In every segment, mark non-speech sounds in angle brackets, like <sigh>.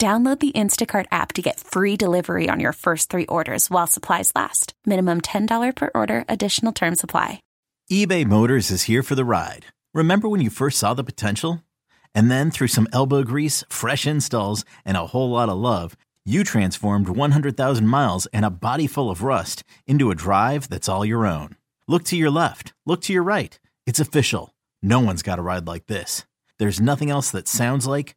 Download the Instacart app to get free delivery on your first three orders while supplies last. Minimum $10 per order, additional term supply. eBay Motors is here for the ride. Remember when you first saw the potential? And then through some elbow grease, fresh installs, and a whole lot of love, you transformed 100,000 miles and a body full of rust into a drive that's all your own. Look to your left, look to your right. It's official. No one's got a ride like this. There's nothing else that sounds like,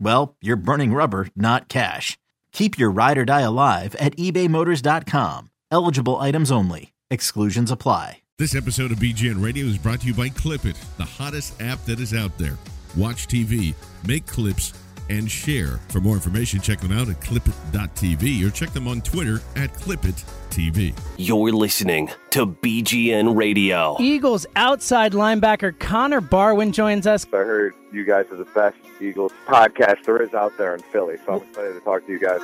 well, you're burning rubber, not cash. Keep your ride or die alive at ebaymotors.com. Eligible items only. Exclusions apply. This episode of BGN Radio is brought to you by Clipit, the hottest app that is out there. Watch TV, make clips, and share. For more information, check them out at clipit.tv or check them on Twitter at clipit.tv. You're listening to BGN Radio. Eagles outside linebacker Connor Barwin joins us. I heard you guys are the best Eagles podcast there is out there in Philly, so I'm excited to talk to you guys.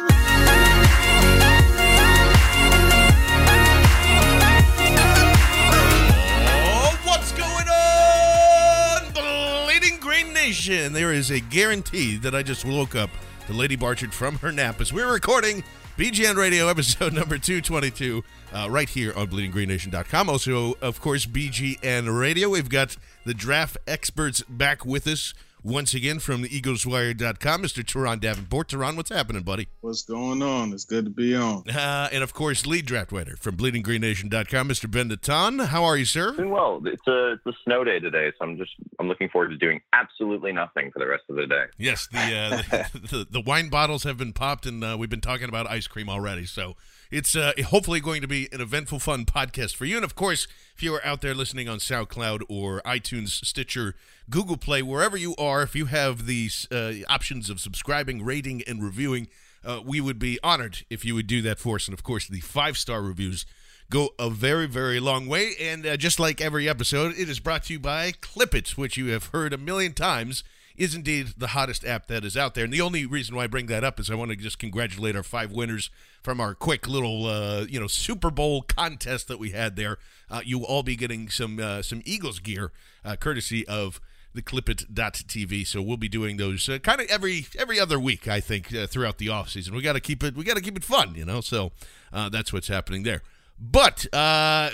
Nation? There is a guarantee that I just woke up to Lady Barchard from her nap as we're recording BGN Radio episode <laughs> number 222 uh, right here on bleedinggreennation.com. Also, of course, BGN Radio. We've got the draft experts back with us once again from the eagleswire.com. Mr. Teron Davenport. Teron, what's happening, buddy? What's going on? It's good to be on. Uh, <laughs> and of course, lead draft writer from bleedinggreennation.com, Mr. Ben Natan. How are you, sir? Doing well. It's a it's a snow day today, so I'm just I'm looking forward to doing absolutely nothing for the rest of the day. Yes, the uh, <laughs> the, the, the wine bottles have been popped, and uh, we've been talking about ice cream already. So it's uh, hopefully going to be an eventful, fun podcast for you. And of course, if you are out there listening on SoundCloud or iTunes, Stitcher, Google Play, wherever you are, if you have these uh, options of subscribing, rating, and reviewing, uh, we would be honored if you would do that for us. And of course, the five star reviews go a very, very long way. And uh, just like every episode, it is brought to you by Clipit, which you have heard a million times is indeed the hottest app that is out there. And the only reason why I bring that up is I want to just congratulate our five winners from our quick little, uh, you know, Super Bowl contest that we had there. Uh, you will all be getting some uh, some Eagles gear, uh, courtesy of the clipit.tv so we'll be doing those uh, kind of every every other week i think uh, throughout the off season we got to keep it we got to keep it fun you know so that's what's happening there but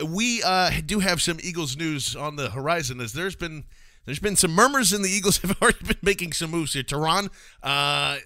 we do have some eagles news on the horizon as there's been there's been some murmurs and the eagles <laughs> have already been making some moves here Teron, uh,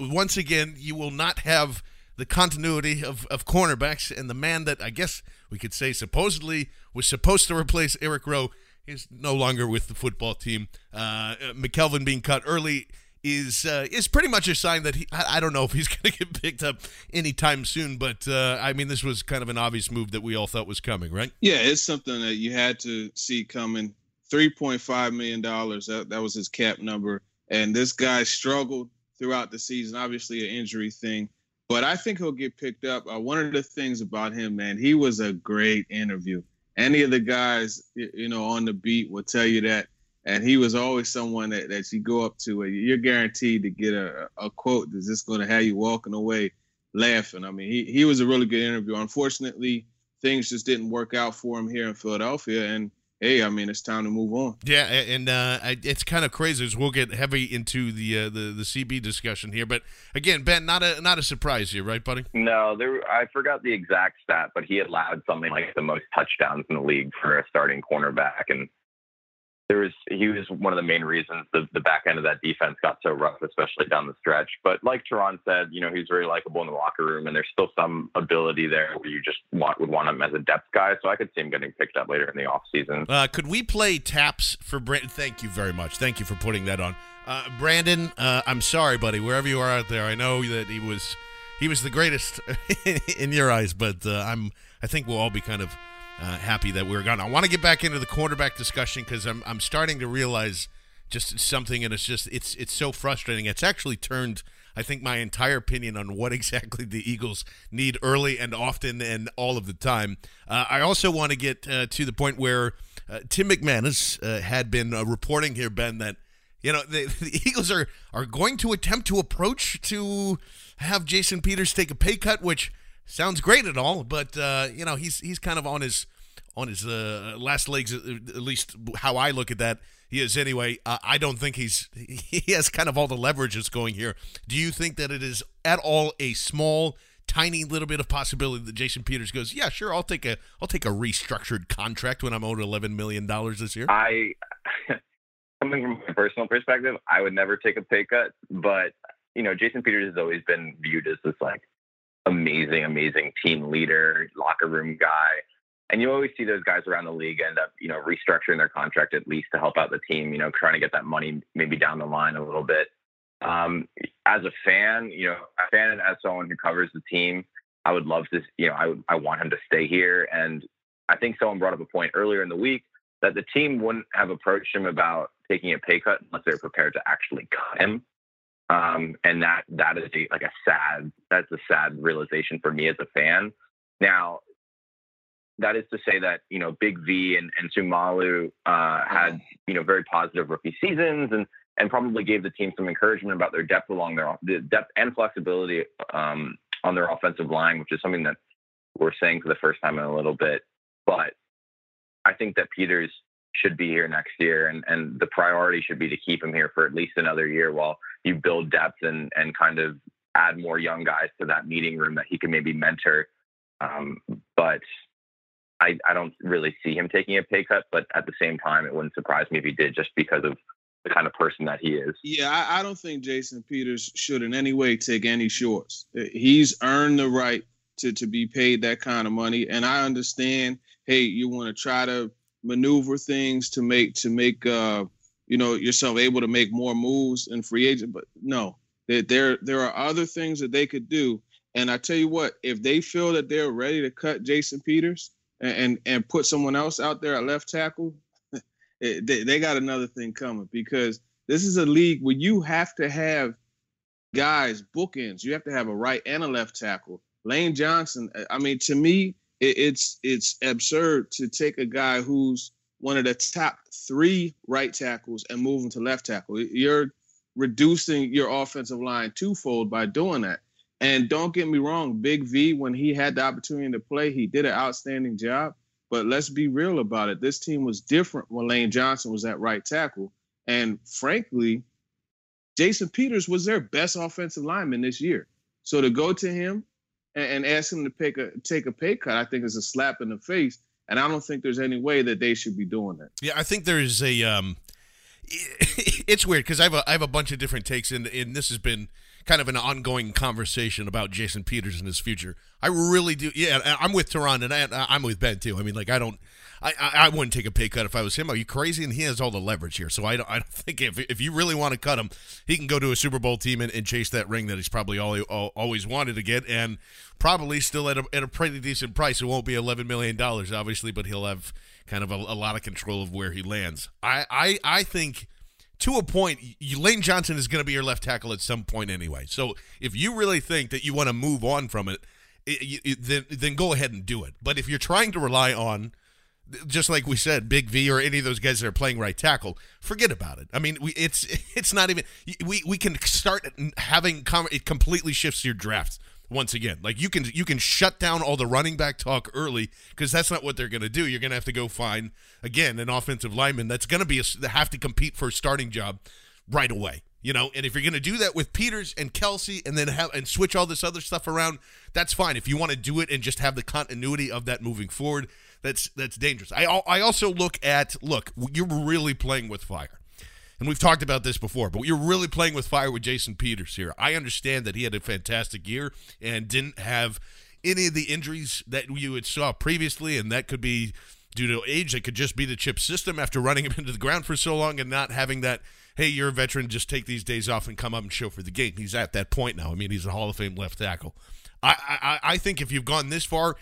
once again you will not have the continuity of, of cornerbacks and the man that i guess we could say supposedly was supposed to replace eric rowe is no longer with the football team. Uh, McKelvin being cut early is uh, is pretty much a sign that he. I, I don't know if he's <laughs> going to get picked up anytime soon, but uh, I mean, this was kind of an obvious move that we all thought was coming, right? Yeah, it's something that you had to see coming. Three point five million dollars. That that was his cap number, and this guy struggled throughout the season. Obviously, an injury thing, but I think he'll get picked up. Uh, one of the things about him, man, he was a great interview any of the guys you know on the beat will tell you that and he was always someone that, that you go up to and you're guaranteed to get a, a quote that's just going to have you walking away laughing. I mean, he he was a really good interview. Unfortunately, things just didn't work out for him here in Philadelphia, and hey, I mean, it's time to move on. Yeah, and uh, it's kind of crazy as we'll get heavy into the uh, the the CB discussion here. But again, Ben, not a not a surprise here, right, buddy? No, there. I forgot the exact stat, but he allowed something like the most touchdowns in the league for a starting cornerback, and there was he was one of the main reasons the, the back end of that defense got so rough, especially down the stretch. But like Teron said, you know, he's very likable in the locker room, and there's still some ability there where you just want would want him as a depth guy. So I could see him getting picked up later in the offseason. Uh, could we play taps for Brandon? Thank you very much. Thank you for putting that on. Uh, Brandon, uh, I'm sorry, buddy. Wherever you are out there, I know that he was he was the greatest <laughs> in your eyes, but uh, I'm I think we'll all be kind of uh, happy that we're gone. I want to get back into the quarterback discussion because I'm I'm starting to realize just something, and it's just it's it's so frustrating. It's actually turned. I think my entire opinion on what <laughs> exactly the Eagles need early and often and all of the time. Uh, I also want to get uh, to the point where uh, Tim McManus uh, had been uh, reporting here, Ben, that you know the, <laughs> the, Eagles are are going to attempt to approach to have Jason Peters take a pay cut, which sounds great at all, but uh, you know he's he's kind of on his on his uh, last legs, at least how I look at that. He is anyway. Uh, I don't think he's he has kind of all the leverage that's going here. Do you think that it is at all a small, tiny little bit of possibility that Jason Peters goes, yeah, sure, I'll take a I'll take a restructured contract when I'm owed eleven million dollars this year? I, <laughs> coming from a personal perspective, I would never take a pay cut, but you know, Jason Peters has always been viewed as this like amazing, amazing team leader, locker room guy. And you always see those guys around the league end up, you know, restructuring their contract at least to help out the team, you know, trying to get that money maybe down the line a little bit. Um, as a fan, you know, a fan and as someone who covers the team, I would love to, you know, I, I want him to stay here. And I think someone brought up a point earlier in the week that the team wouldn't have approached him about taking a pay cut unless they're prepared to actually cut him. Um, and that that is a, like a sad that's a sad realization for me as a fan. Now, that is to say that you know Big V and and Seumalo uh, had you know very positive rookie seasons and and probably gave the team some encouragement about their depth along their the depth and flexibility um, on their offensive line, which is something that we're saying for the first time in a little bit. But I think that Peters should be here next year, and and the priority should be to keep him here for at least another year while you build depth and and kind of add more young guys to that meeting room that he can maybe mentor. Um, but I, I don't really see him taking a pay cut. But at the same time, it wouldn't surprise me if he did, just because of the kind of person that he is. Yeah, I, I don't think Jason Peters should in any way take any shorts. He's earned the right to to be paid that kind of money, and I understand. Hey, you want to try to maneuver things to make to make uh, you know yourself able to make more moves in free agent. But no, there there are other things that they could do. And I tell you what, if they feel that they're ready to cut Jason Peters and and, and put someone else out there at left tackle, <laughs> it, they, they got another thing coming because this is a league where you have to have guys bookends. You have to have a right and a left tackle. Lane Johnson. I mean, to me, it, it's it's absurd to take a guy who's one of the top three right tackles and move him to left tackle. You're reducing your offensive line twofold by doing that. And don't get me wrong, Big V, when he had the opportunity to play, he did an outstanding job. But let's be real about it. This team was different when Lane Johnson was at right tackle. And frankly, Jason Peters was their best offensive lineman this year. So to go to him and, ask him to take a take a pay cut, I think is a slap in the face. And I don't think there's any way that they should be doing it. Yeah, I think there's a um, <laughs> it's weird because I have a I have a bunch of different takes, and and this has been kind of an ongoing conversation about Jason Peters and his future. I really do. Yeah, I'm with Teron, and I, I'm with Ben too. I mean, like I don't, I, I wouldn't take a pay cut if I was him. Are you crazy? And he has all the leverage here, so I don't, I don't think if if you really want to cut him, he can go to a Super Bowl team and, and chase that ring that he's probably all, all, always wanted to get, and probably still at a at a pretty decent price. It won't be 11 million dollars, obviously, but he'll have kind of a, a lot of control of where he lands. I I I think to a point, Lane Johnson is going to be your left tackle at some point anyway. So if you really think that you want to move on from it, it, it, then then go ahead and do it. But if you're trying to rely on, just like we said, Big V or any of those guys that are playing right tackle, forget about it. I mean, we, it's <laughs> it's not even we we can start having it completely shifts your drafts once again. Like you can you can shut down all the running back talk early because that's not what they're going to do. You're going to have to go find again an offensive lineman that's going to be a, have to compete for a starting job right away. You know, and if you're going to do that with Peters and Kelsey, and then have and switch all this other stuff around, that's fine. If you want to do it and just have the continuity of that moving forward, that's that's dangerous. I I also look at look, you're really playing with fire and we've talked about this before, but you're really playing with fire with Jason Peters here. I understand that he had a fantastic year and didn't have any of the injuries that you had saw previously, and that could be due to age. It could just be the chip system after running him <laughs> into the ground for so long and not having that. Hey, you're a veteran. Just take these days off and come up and show for the game. He's at that point now. I mean, he's a Hall of Fame left tackle. I, I, I think if you've gone this far,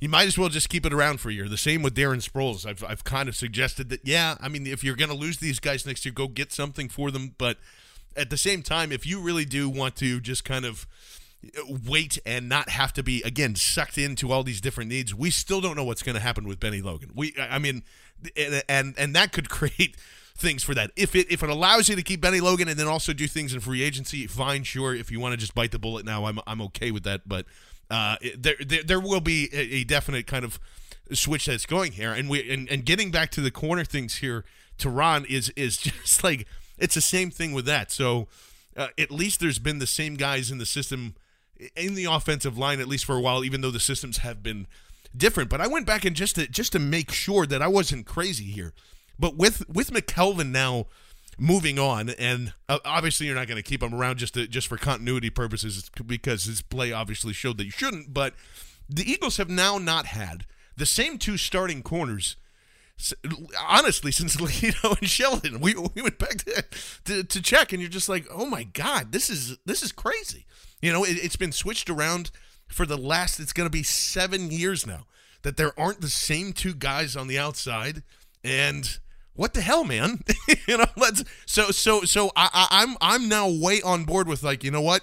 you might as well just keep it around for a year. The same with Darren Sproles. I've, I've kind of suggested that, yeah, I mean, if you're going to lose these guys next year, go get something for them. But at the same time, if you really do want to just kind of uh, wait and not have to be again sucked into all these different needs, we still don't know what's going to happen with Bennie Logan. We, I mean, and and, and that could <laughs> create things for that. If it if it allows you to keep Bennie Logan and then also do things in free agency, fine, sure. If you want to just bite the bullet now, I'm I'm okay with that. But uh, there, there, there will be a, a, definite kind of switch that's going here, and we and, and getting back to the corner things here, Ron is is <laughs> just like it's the same thing with that. So uh, at least there's been the same guys in the system in the offensive line at least for a while, even though the systems have been different. But I went back and just to just to make sure that I wasn't crazy here. But with with McKelvin now moving on, and uh, obviously you're not going to keep him around just to, just for continuity purposes because his play obviously showed that you shouldn't. But the Eagles have now not had the same two starting corners. Honestly, since <laughs> Lito and Sheldon, we, we went back to, to, to check, and you're just like, oh my god, this is this is crazy. You know, it, it's been switched around for the last. It's going to be seven years now that there aren't the same two guys on the outside, and what the hell, man? <laughs> you know, let's so so so I, I I'm I'm now way on board with like, you know what?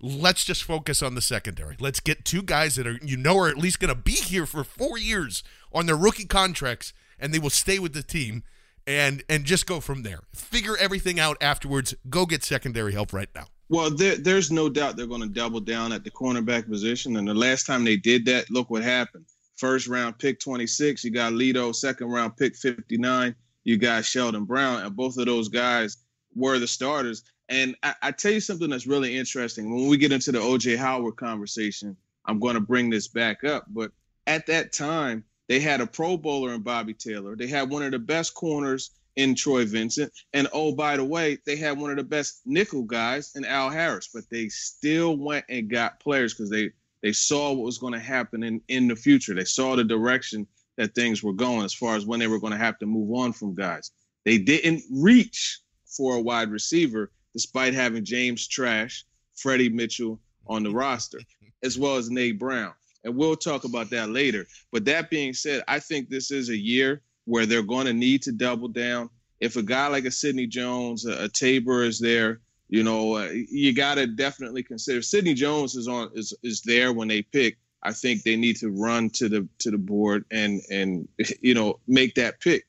Let's just focus on the secondary. Let's get two guys that are you know are at least to be here for 4 years on their rookie contracts and they will stay with the team and and just go from there. Figure everything out afterwards. Go get secondary help right now. Well, there, there's no doubt they're going to double down at the cornerback position. And the last time they did that, look what happened. First round pick 26, you got Lito. Second round pick 59, you got Sheldon Brown, and both of those guys were the starters. And I, I, tell you something that's really interesting. When we get into the OJ Howard conversation, I'm going to bring this back up. But at that time, they had a Pro Bowler in Bobby Taylor. They had one of the best corners in Troy Vincent. And oh, by the way, they had one of the best nickel guys in Al Harris. But they still went and got players because they they saw what was going to happen in, in the future. They saw the direction that things were going as far as when they were going to have to move on from guys. They didn't reach for a wide receiver despite having James Thrash, Freddie Mitchell on the roster, as well as Nate Brown. And we'll talk about that later. But that being said, I think this is a year where they're going to need to double down. If a guy like a Sidney Jones, a, a Tabor is there, you know, uh, you got to definitely consider Sidney Jones is on is is there when they pick. I think they need to run to the to the board and and <laughs> you know make that pick.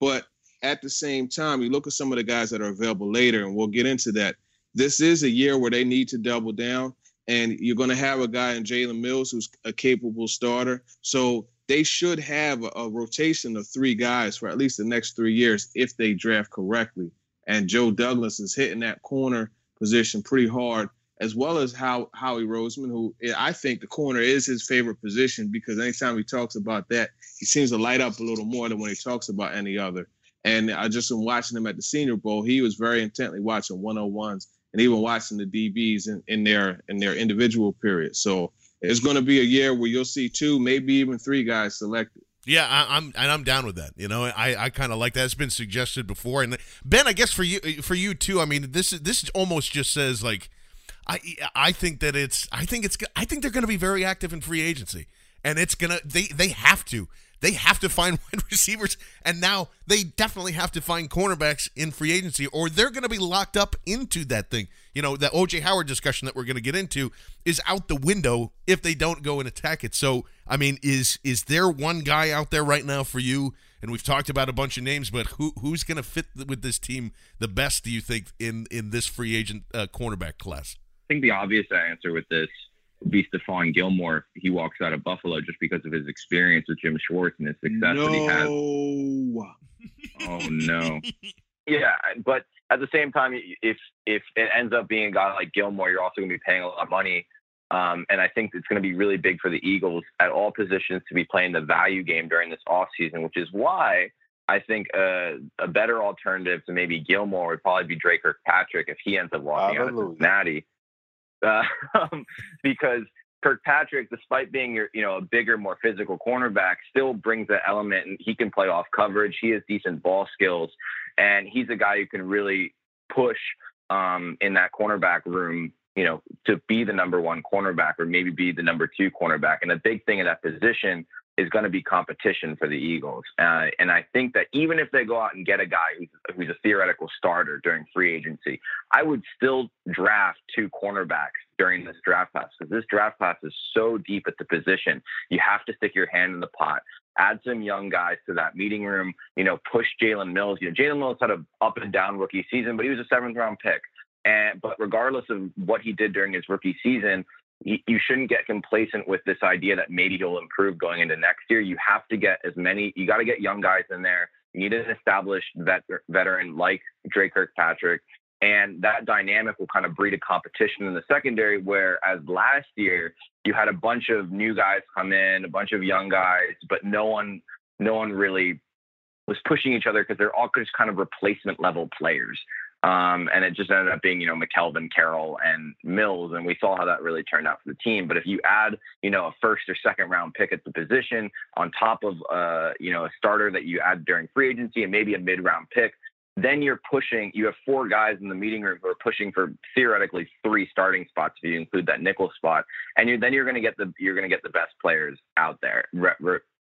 But at the same time, you look at some of the guys that are available later, and we'll get into that. This is a year where they need to double down, and you're going to have a guy in Jalen Mills who's a capable starter. So they should have a, a rotation of three guys for at least the next three years if they draft correctly. And Joe Douglas is hitting that corner position pretty hard as well as how Howie Roseman, who I think the corner is his favorite position because anytime he talks about that, he seems to light up a little more than when he talks about any other. And I just been watching him at the Senior Bowl. He was very intently watching 101s and even watching the DBs in, in their in their individual periods. So it's going to be a year where you'll see two, maybe even three guys selected. Yeah, I, am and I'm down with that. You know, I, I kind of like that. It's been suggested before, and Ben, I guess for you for you too. I mean, this is this almost just says like I I think that it's I think it's I think they're going to be very active in free agency, and it's gonna they they have to they have to find <laughs> wide receivers, and now they definitely have to find cornerbacks in free agency, or they're going to be locked up into that thing. You know, the OJ Howard discussion that we're going to get into is out the window if they don't go and attack it. So, I mean, is is there one guy out there right now for you? And we've talked about a bunch of names, but who who's going to fit with this team the best? Do you think in in this free agent uh, cornerback class? Think the obvious answer with this would be Stephon Gilmore if he walks out of Buffalo just because of his experience with Jim Schwartz and his success no. that he has. Oh no. <laughs> yeah, but at the same time, if if it ends up being a guy like Gilmore, you're also going to be paying a lot of money. Um, and I think it's going to be really big for the Eagles at all positions to be playing the value game during this offseason, which is why I think uh, a better alternative to maybe Gilmore would probably be Dre Kirkpatrick if he ends up walking out of Cincinnati. Uh, <laughs> because Kirkpatrick, despite being your, you know, a bigger, more physical cornerback, still brings that element and he can play off coverage. He has decent ball skills, and he's a guy who can really push um, in that cornerback room you know, to be the number one cornerback or maybe be the number two cornerback. And the big thing in that position is going to be competition for the Eagles. Uh, and I think that even if they go out and get a guy who's, who's a theoretical starter during free agency, I would still draft two cornerbacks during this draft class because this draft class is so deep at the position. You have to stick your hand in the pot. Add some young guys to that meeting room. You know, push Jalen Mills. You know, Jalen Mills had a up and down rookie season, but he was a seventh round pick. And but regardless of what he did during his rookie season, you shouldn't get complacent with this idea that maybe he'll improve going into next year. You have to get as many. You got to get young guys in there. You need an established vet, veteran like Dre Kirkpatrick, and that dynamic will kind of breed a competition in the secondary. Whereas last year you had a bunch of new guys come in, a bunch of young guys, but no one, no one really was pushing each other because they're all just kind of replacement level players. Um, and it just ended up being, you know, McKelvin, Carroll, and Mills. And we saw how that really turned out for the team. But if you add, you know, a first or second round pick at the position on top of, uh, you know, a starter that you add during free agency and maybe a mid round pick, then you're pushing, you have four guys in the meeting room who are pushing for theoretically three starting spots if you include that nickel spot. And you're, then you're going to get the, you're going to get the best players out there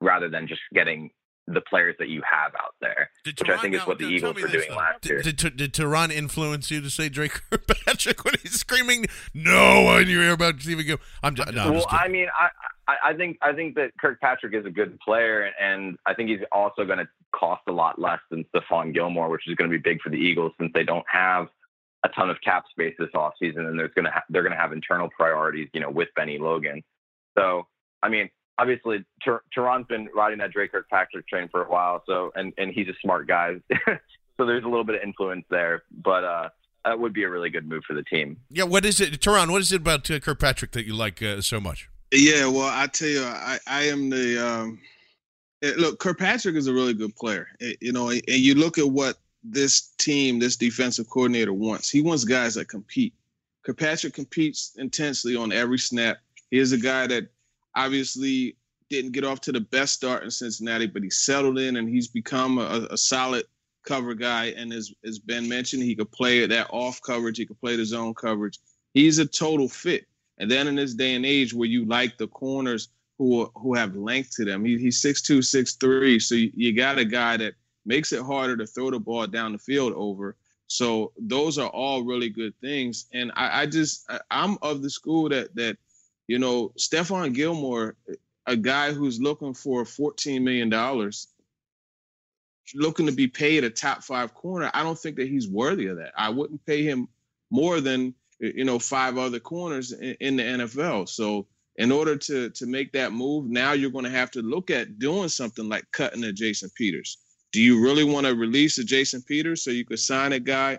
rather than just getting the players that you have out there, did which Teron, I think is what the Eagles were doing last did, year. Did, did, did Teron influence you to say Dre <laughs> Kirkpatrick when he's screaming no on your ear about Stephen Gill? I'm, no, I'm well, I mean, I, I, I think I think that Kirkpatrick is a good player, and I think he's also going to cost a lot less than Stephon Gilmore, which is going to be big for the Eagles since they don't have a ton of cap space this offseason, and there's going to ha- they're going to have internal priorities, you know, with Bennie Logan. So, I mean, obviously Ter- Teron's been riding that Dre Kirkpatrick train for a while, so and and he's a smart guy, <laughs> so there's a little bit of influence there, but uh, that would be a really good move for the team. Yeah, what is it, Teron? What is it about uh, Kirkpatrick that you like uh, so much? Yeah, well, I tell you, I I am the um, eh, look. Kirkpatrick is a really good player, eh, you know, and you look at what this team, this defensive coordinator wants. He wants guys that compete. Kirkpatrick competes intensely on every snap. He's a guy that obviously didn't get off to the best start in Cincinnati, but he settled in and he's become a, a solid cover guy. And as, as Ben mentioned, he could play that off coverage, he could play the zone coverage. He's a total fit. And then in this day and age where you like the corners who who have length to them, he, he's 6'2, 6'3. So you, you got a guy that makes it harder to throw the ball down the field over. So those are all really good things. And I, I just I, I'm of the school that that you know, Stephon Gilmore, a guy who's looking for $14 million, looking to be paid a top five corner, I don't think that he's worthy of that. I wouldn't pay him more than, you know, five other corners in, in the NFL. So, in order to to make that move, now you're going to have to look at doing something like cutting a Jason Peters. Do you really want to release a Jason Peters so you could sign a guy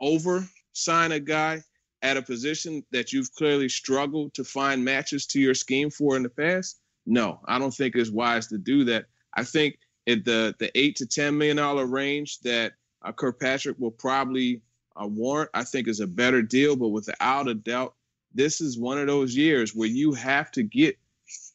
over sign a guy at a position that you've clearly struggled to find matches to your scheme for in the past? No, I don't think it's wise to do that. I think the the eight to ten million dollar range that uh, Kirkpatrick will probably uh, warrant, I think is a better deal. But without a doubt, this is one of those years where you have to get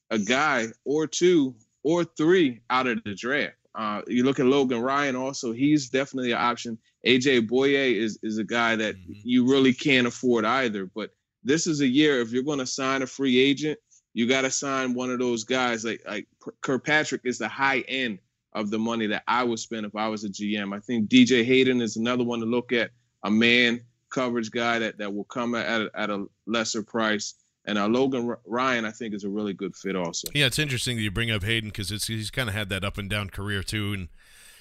a guy or two or three out of the draft. Uh, you look at Logan Ryan, also he's definitely an option. AJ Bouye is is a guy that mm-hmm. you really can't afford either. But this is a year if you're going to sign a free agent, you got to sign one of those guys. Like like Kirkpatrick is the high end of the money that I would spend if I was a GM. I think DJ Hayden is another one to look at, a man coverage guy that that will come at a, at a lesser price. And uh, Logan Ryan, I think, is a really good fit also. Yeah, it's interesting that you bring up Hayden because he's kind of had that up and down career too, and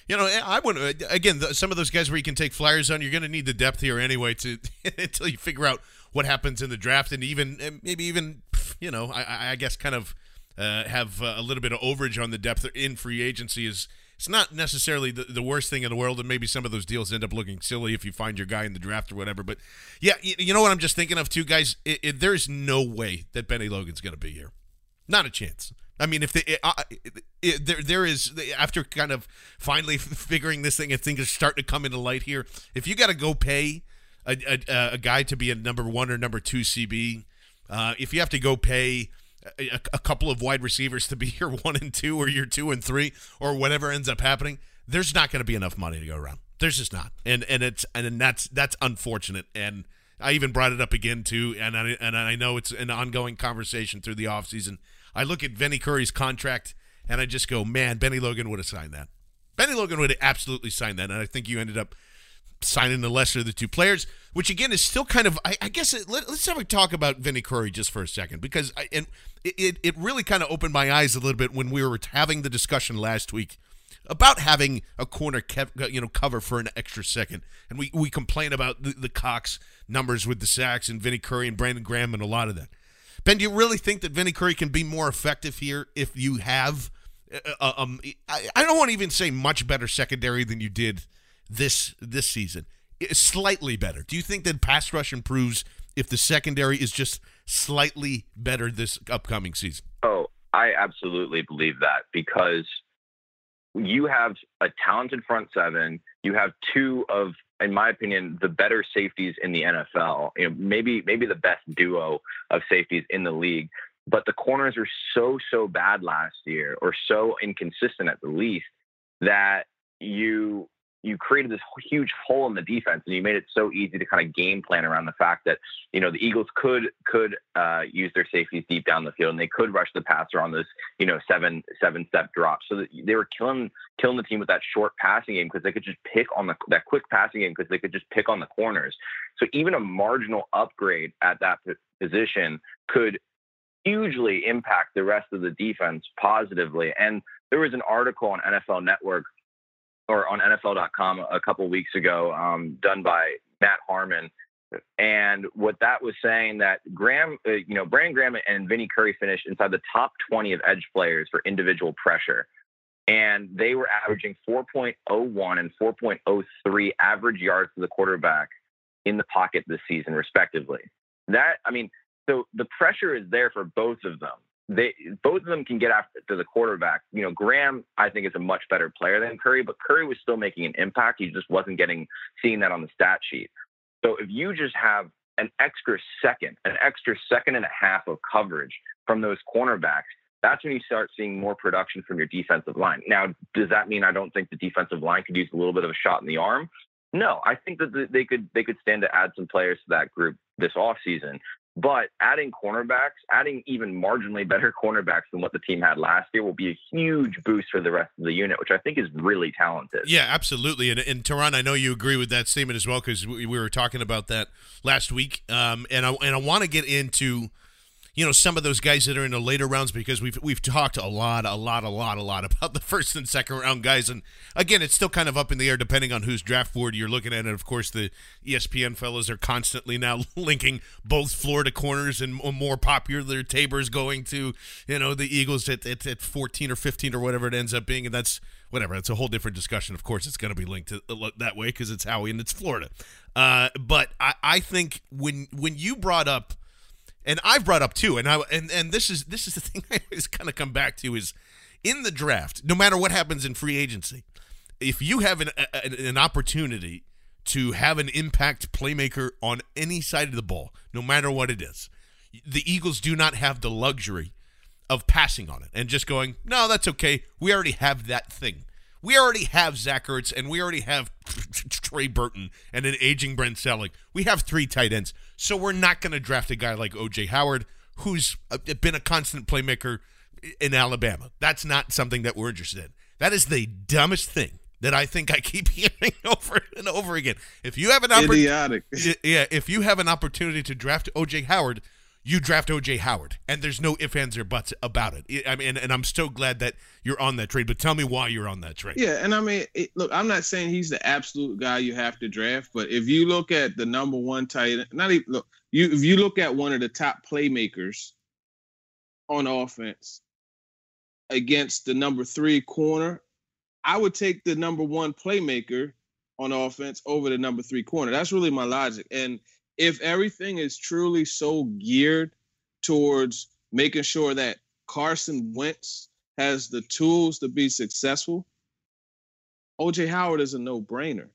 you know, I would again some of those guys where you can take flyers on. You're going to need the depth here anyway to <laughs> until you figure out what happens in the draft, and even maybe even you know, I, I guess kind of uh, have uh, a little bit of overage on the depth in free agency is it's not necessarily the, the worst thing in the world, and maybe some of those deals end up looking silly if you find your guy in the draft or whatever. But yeah, you, know what I'm just thinking of too, guys. It, it, there's no way that Bennie Logan's going to be here. Not a chance. I mean, if they, uh, it, there, there is after kind of finally <laughs> figuring this thing and things are starting to come into light here. If you got to go pay a, a, a, guy to be a number one or number two CB, uh, if you have to go pay a, a, couple of wide receivers to be <laughs> your one and two or your two and three or whatever ends up happening, there's not going to be enough money to go around. There's just not, and and it's and that's that's unfortunate. And I even brought it up again too, and I and I know it's an ongoing conversation through the offseason. I look at Vinny Curry's contract and I just go, man, Bennie Logan would have signed that. Bennie Logan would have absolutely signed that, and I think you ended up signing the lesser of the two players, which again is still kind of. I, I guess it, let, us have a talk about Vinny Curry just for a second because I, and it it really kind of opened my eyes a little bit when we were having the discussion last week about having a corner kev, you know cover for an extra second, and we we complain about the, the Cox numbers with the sacks and Vinny Curry and Brandon Graham and a lot of that. Ben, do you really think that Vinny Curry can be more effective here if you have? Uh, uh um, I, I don't want to even say much better secondary than you did this this season. Is slightly better. Do you think that pass rush improves if the secondary is just slightly better this upcoming season? Oh, I absolutely believe that because you have a talented front seven. You have two of, in my opinion, the better safeties in the NFL. You know, maybe maybe the best duo of safeties in the league. But the corners are so so bad last year, or so inconsistent at the least, that you you created this huge hole in the defense and you made it so easy to kind of game plan around the fact that you know the Eagles could could uh, use their safeties deep down the field and they could rush the passer on this you know seven seven step drop so they were killing killing the team with that short passing game because they could just pick on the that quick passing game because they could just pick on the corners. So even a marginal upgrade at that position could hugely impact the rest of the defense positively. And there was an article on NFL Network or on NFL.com a couple weeks ago, um, done by Matt Harmon. And what that was saying that Graham, uh, you know, Brandon Graham and Vinny Curry finished inside the top 20 of edge players for individual pressure. And they were averaging 4.01 and 4.03 average yards to the quarterback in the pocket this season, respectively. That, I mean, so the pressure is there for both of them they both of them can get after the quarterback. You know, Graham I think is a much better player than Curry, but Curry was still making an impact. He just wasn't getting seeing that on the stat sheet. So if you just have an extra second, an extra second and a half of coverage from those cornerbacks, that's when you start seeing more production from your defensive line. Now, does that mean I don't think the defensive line could use a little bit of a shot in the arm? No, I think that they could they could stand to add some players to that group this offseason. But adding cornerbacks, adding even marginally better cornerbacks than what the team had last year will be a huge boost for the rest of the unit, which I think is really talented. Yeah, absolutely. And, and Teron, I know you agree with that statement as well because we, we, were talking about that last week. Um, and I, and I want to get into – you know some of those guys that are in the later rounds because we've we've talked a lot, a lot, a lot, a lot about <laughs> the first and second round guys, and again, it's still kind of up in the air depending on whose draft board you're looking at, and of course the ESPN fellows are constantly now <laughs> linking both Florida corners and more popular Tabor's going to you know the Eagles at, at, at 14 or 15 or whatever it ends up being, and that's whatever. It's a whole different discussion. Of course, it's going to be linked to, uh, that way because it's Howie and it's Florida. Uh, but I, I think when when you brought up and I've brought up too, and I and and this is this is the <laughs> thing I always kind of come back to is in the draft, no matter what happens in free agency, if you have an a, an opportunity to have an impact playmaker on any side of the ball, no matter what it is, the Eagles do not have the luxury of passing on it and just going, no, that's okay. We already have that thing. We already have Zach Ertz and we already have <laughs> Trey Burton and an aging Brent Celek. We have three tight ends. So we're not going to draft a guy like O.J. Howard, who's uh, been a constant playmaker in Alabama. That's not something that we're interested in. That is the dumbest thing that I think I keep <laughs> hearing over and over again. If you have an opportunity, yeah, if you have an opportunity to draft O.J. Howard, you draft OJ Howard, and there's no ifs, ands, or buts about it. I mean, and I'm so glad that you're on that trade. But tell me why you're on that trade. Yeah, and I mean, it, look, I'm not saying he's the absolute guy you have to draft, but if you look at the number one tight not even look, you if you look at one of the top playmakers on offense against the number three corner, I would take the number one playmaker on offense over the number three corner. That's really my logic. And if everything is truly so geared towards making sure that Carson Wentz has the tools to be successful, OJ Howard is a no brainer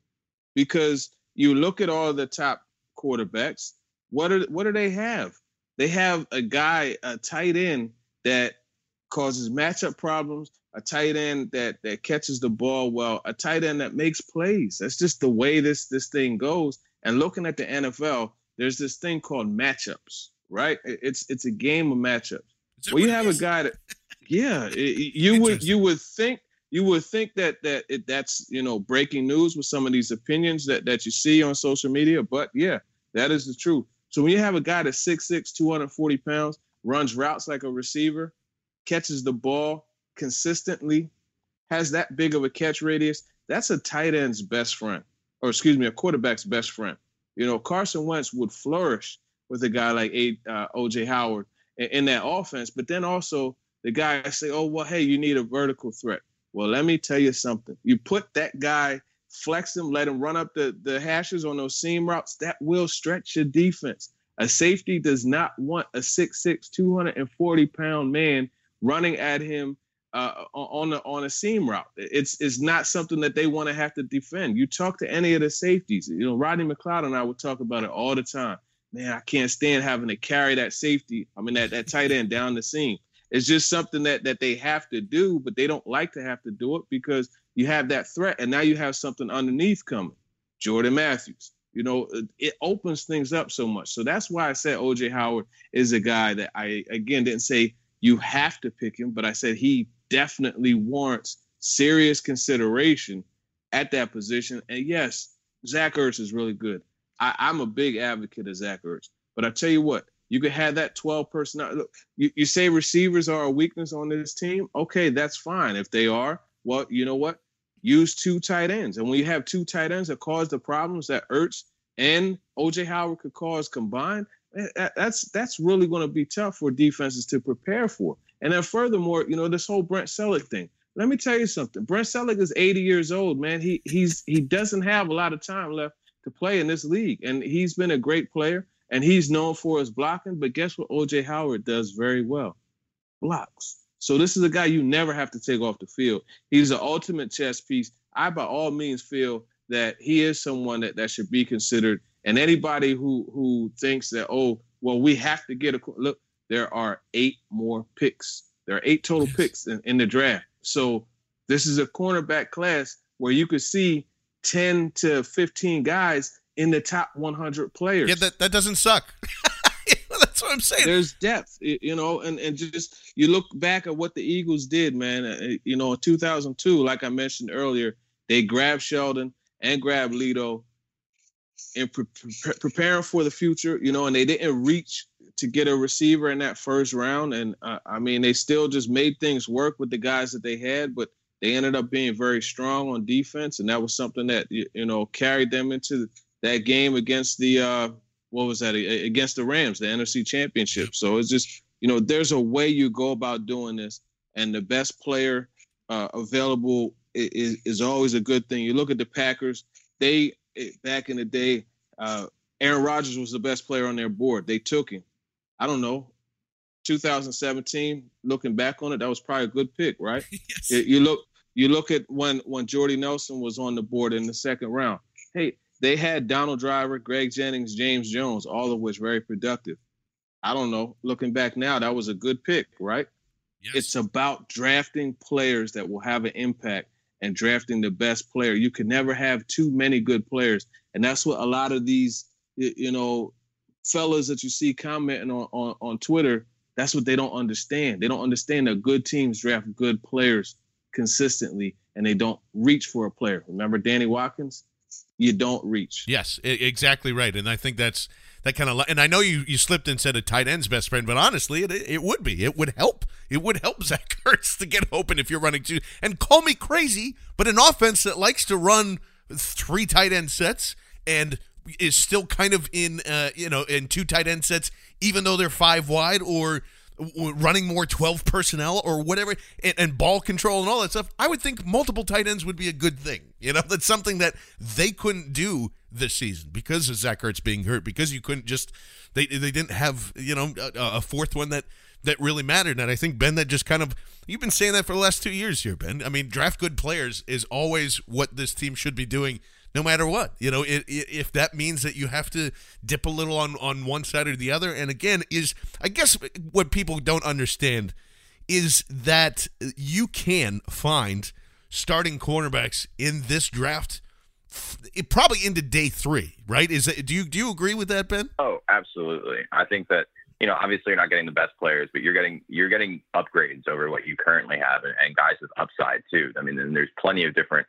because you look at all the top quarterbacks. What are what do they have? They have a guy, a tight end that causes matchup problems, a tight end that that catches the ball well, a tight end that makes plays. That's just the way this this thing goes. And looking at the NFL, there's this thing called matchups, right? It's it's a game of matchups. Well, you have a guy that, <laughs> yeah, it, you would you would think you would think that that it, that's you know breaking news with some of these opinions that that you see on social media, but yeah, that is the truth. So when you have a guy that's 6'6", 240 pounds, runs routes like a receiver, catches the ball consistently, has that big of a catch radius, that's a tight end's best friend, or excuse me, a quarterback's best friend. You know, Carson Wentz would flourish with a guy like uh, OJ Howard in, in that offense, but then also the guy say, "Oh, well, hey, you need a vertical threat." Well, let me tell you something. You put that guy, flex him, let him run up the, the hashes on those seam routes, that will stretch your defense. A safety does not want a 6'6, 240 pound man running at him uh, on a, on a seam route. It's it's not something that they want to have to defend. You talk to any of the safeties, you know, Rodney McLeod and I would talk about it all the time. Man, I can't stand having to carry that safety. I mean, that, that tight end down the seam. It's just something that that they have to do, but they don't like to have to do it because you have that threat, and now you have something underneath coming. Jordan Matthews. You know, it opens things up so much. So that's why I said OJ Howard is a guy that I again didn't say you have to pick him, but I said he definitely warrants serious consideration at that position. And yes, Zach Ertz is really good. I, am a big advocate of Zach Ertz. But I tell you what, you could have that 12 personnel. Uh, look, you, you say receivers are a weakness on this team. Okay, that's fine. If they are, well, you know what? Use two tight ends. And when you have two tight ends that cause the problems that Ertz and OJ Howard could cause combined, eh, eh, that's that's really going to be tough for defenses to prepare for. And then furthermore, you know, this whole Brent Celek thing. Let me tell you something. Brent Celek is 80 years old, man. He he's he doesn't have a lot of time left to play in this league. And he's been a great player and he's known for his blocking. But guess what OJ Howard does very well? Blocks. So this is a guy you never have to take off the field. He's the ultimate chess piece. I by all means feel that he is someone that, that should be considered. And anybody who who thinks that, oh, well, we have to get a look, there are eight more picks. There are eight total picks in, in the draft. So this is a cornerback class where you could see 10 to 15 guys in the top 100 players. Yeah, that, that doesn't suck. <laughs> That's what I'm saying. There's depth, you know, and, and just you look back at what the Eagles did, man. Uh, you know, in 2002, like I mentioned earlier, they grabbed Sheldon and grabbed Lito and pre- pre- preparing for the future, you know, and they didn't reach to get a receiver in that first round. And uh, I mean, they still just made things work with the guys that they had, but they ended up being very strong on defense, and that was something that you know carried them into that game against the uh, what was that against the Rams, the NFC Championship. So it's just you know there's a way you go about doing this, and the best player uh, available is, is always a good thing. You look at the Packers; they back in the day, uh, Aaron Rodgers was the best player on their board. They took him. I don't know, 2017. Looking back on it, that was probably a good pick, right? <laughs> yes. You look, you look at when when Jordy Nelson was on the board in the second round. Hey, they had Donald Driver, Greg Jennings, James Jones, all of which very productive. I don't know. Looking back now, that was a good pick, right? Yes. It's about drafting players that will have an impact and drafting the best player. You can never have too many good players, and that's what a lot of these, you know, fellas that you see commenting on, on, on Twitter, that's what they don't understand. They don't understand that good teams draft good players consistently and they don't reach for a player. Remember Danny Watkins? You don't reach. Yes, exactly right. And I think that's that kind of. And I know you you slipped and said a tight end's best friend, but honestly, it it would be. It would help. It would help <laughs> Zach Ertz to get open if you're running two. And call me crazy, but an offense that likes to run three tight end sets and is still kind of in uh, you know in two tight end sets, even though they're five wide or running more 12 personnel or whatever and, and, ball control and all that stuff i would think multiple tight ends would be a good thing. You know <laughs> that's something that they couldn't do this season because of zach ertz being hurt because you couldn't just they they didn't have you know a, a fourth one that that really mattered. And i think ben that just kind of you've been saying that for the last two years here ben. I mean draft good players is always what this team should be doing no matter what. You know, it, it, if that means that you have to dip a little on, on one side or the other. And again, is I guess what people don't understand is that you can find starting cornerbacks in this draft it, probably into day three, right? Is that, do you do you agree with that, Ben? Oh, absolutely. I think that you know, obviously you're not getting the best players, but you're getting you're getting upgrades over what you currently have, and, and guys with upside too. I mean, there's plenty of different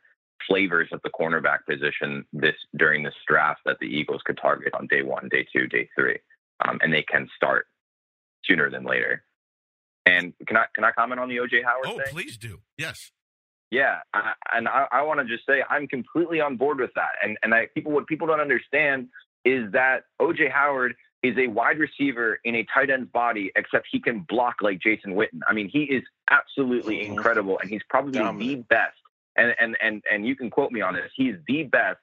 flavors at the cornerback position this during this draft that the Eagles could target on day one, day two, day three, um, and they can start sooner than later. And can I can I comment on the OJ Howard? Oh, thing? please do. Yes. Yeah, I, and I, I want to just say I'm completely on board with that. And and I people what people don't understand is that OJ Howard is a wide receiver in a tight end's body, except he can block like Jason Witten. I mean, he is absolutely mm-hmm. incredible, and he's probably Dominant. the best and and and and you can quote me on this. He's the best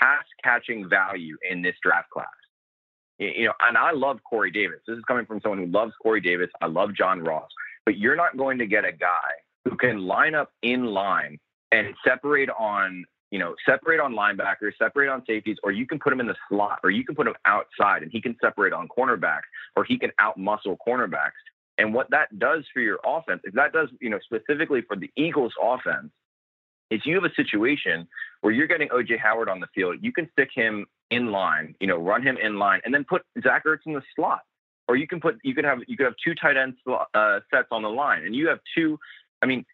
pass catching value in this draft class. You know, and I love Corey Davis. This is coming from someone who loves Corey Davis. I love John Ross, but you're not going to get a guy who can line up in line and separate on you know, separate on linebackers, separate on safeties, or you can put him in the slot, or you can put him outside and he can separate on cornerbacks, or he can out muscle cornerbacks. And what that does for your offense, if that does, you know, specifically for the Eagles offense, is you have a situation where you're getting OJ Howard on the field, you can stick him in line, you know, run him in line, and then put Zach Ertz in the slot. Or you can put you could have you could have two tight end uh, sets on the line, and you have two. I mean,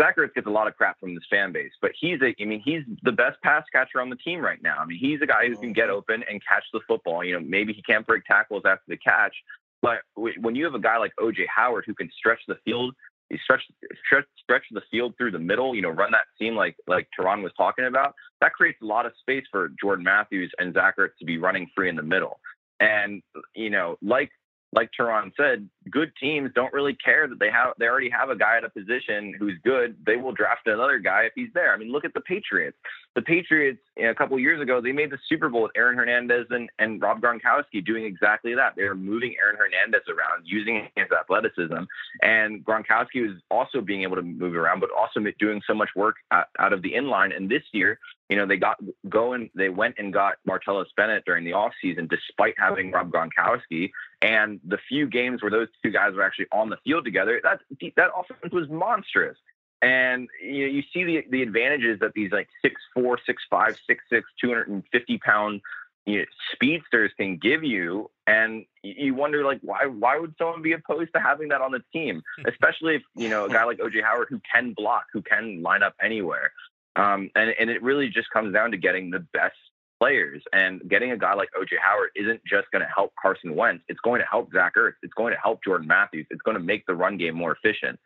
Zach Ertz gets a lot of crap from this fan base, but he's a I mean he's the best pass catcher on the team right now. I mean he's a guy who can get open and catch the football. You know maybe he can't break tackles after the catch, but when you have a guy like OJ Howard who can stretch the field stretch stretch stretch the field through the middle, you know, run that seam like like Teron was talking about. That creates a lot of space for Jordan Matthews and Zach Ertz to be running free in the middle. And you know, like like Teron said, good teams don't really care that they have they already have a guy at a position who's good. They will draft another guy if he's there. I mean, look at the Patriots. The Patriots you know, a couple years ago they made the Super Bowl with Aaron Hernandez and, and Rob Gronkowski doing exactly that. They were moving Aaron Hernandez around, using his athleticism, and Gronkowski was also being able to move around, but also doing so much work out, out of the inline. And this year, you know, they got going, they went and got Martellus Bennett during the offseason, despite having Rob Gronkowski. And the few games where those two guys were actually on the field together, that that offense was monstrous. And you know, you see the the advantages that these like six four, six five, six six, two hundred and fifty pound you know, speedsters can give you, and you wonder like why why would someone be opposed to having that on the team, <laughs> especially if you know a guy like OJ Howard who can block, who can line up anywhere. Um, and and it really just comes down to getting the best players. And getting a guy like OJ Howard isn't just going to help Carson Wentz. It's going to help Zach Ertz. It's going to help Jordan Matthews. It's going to make the run game more efficient.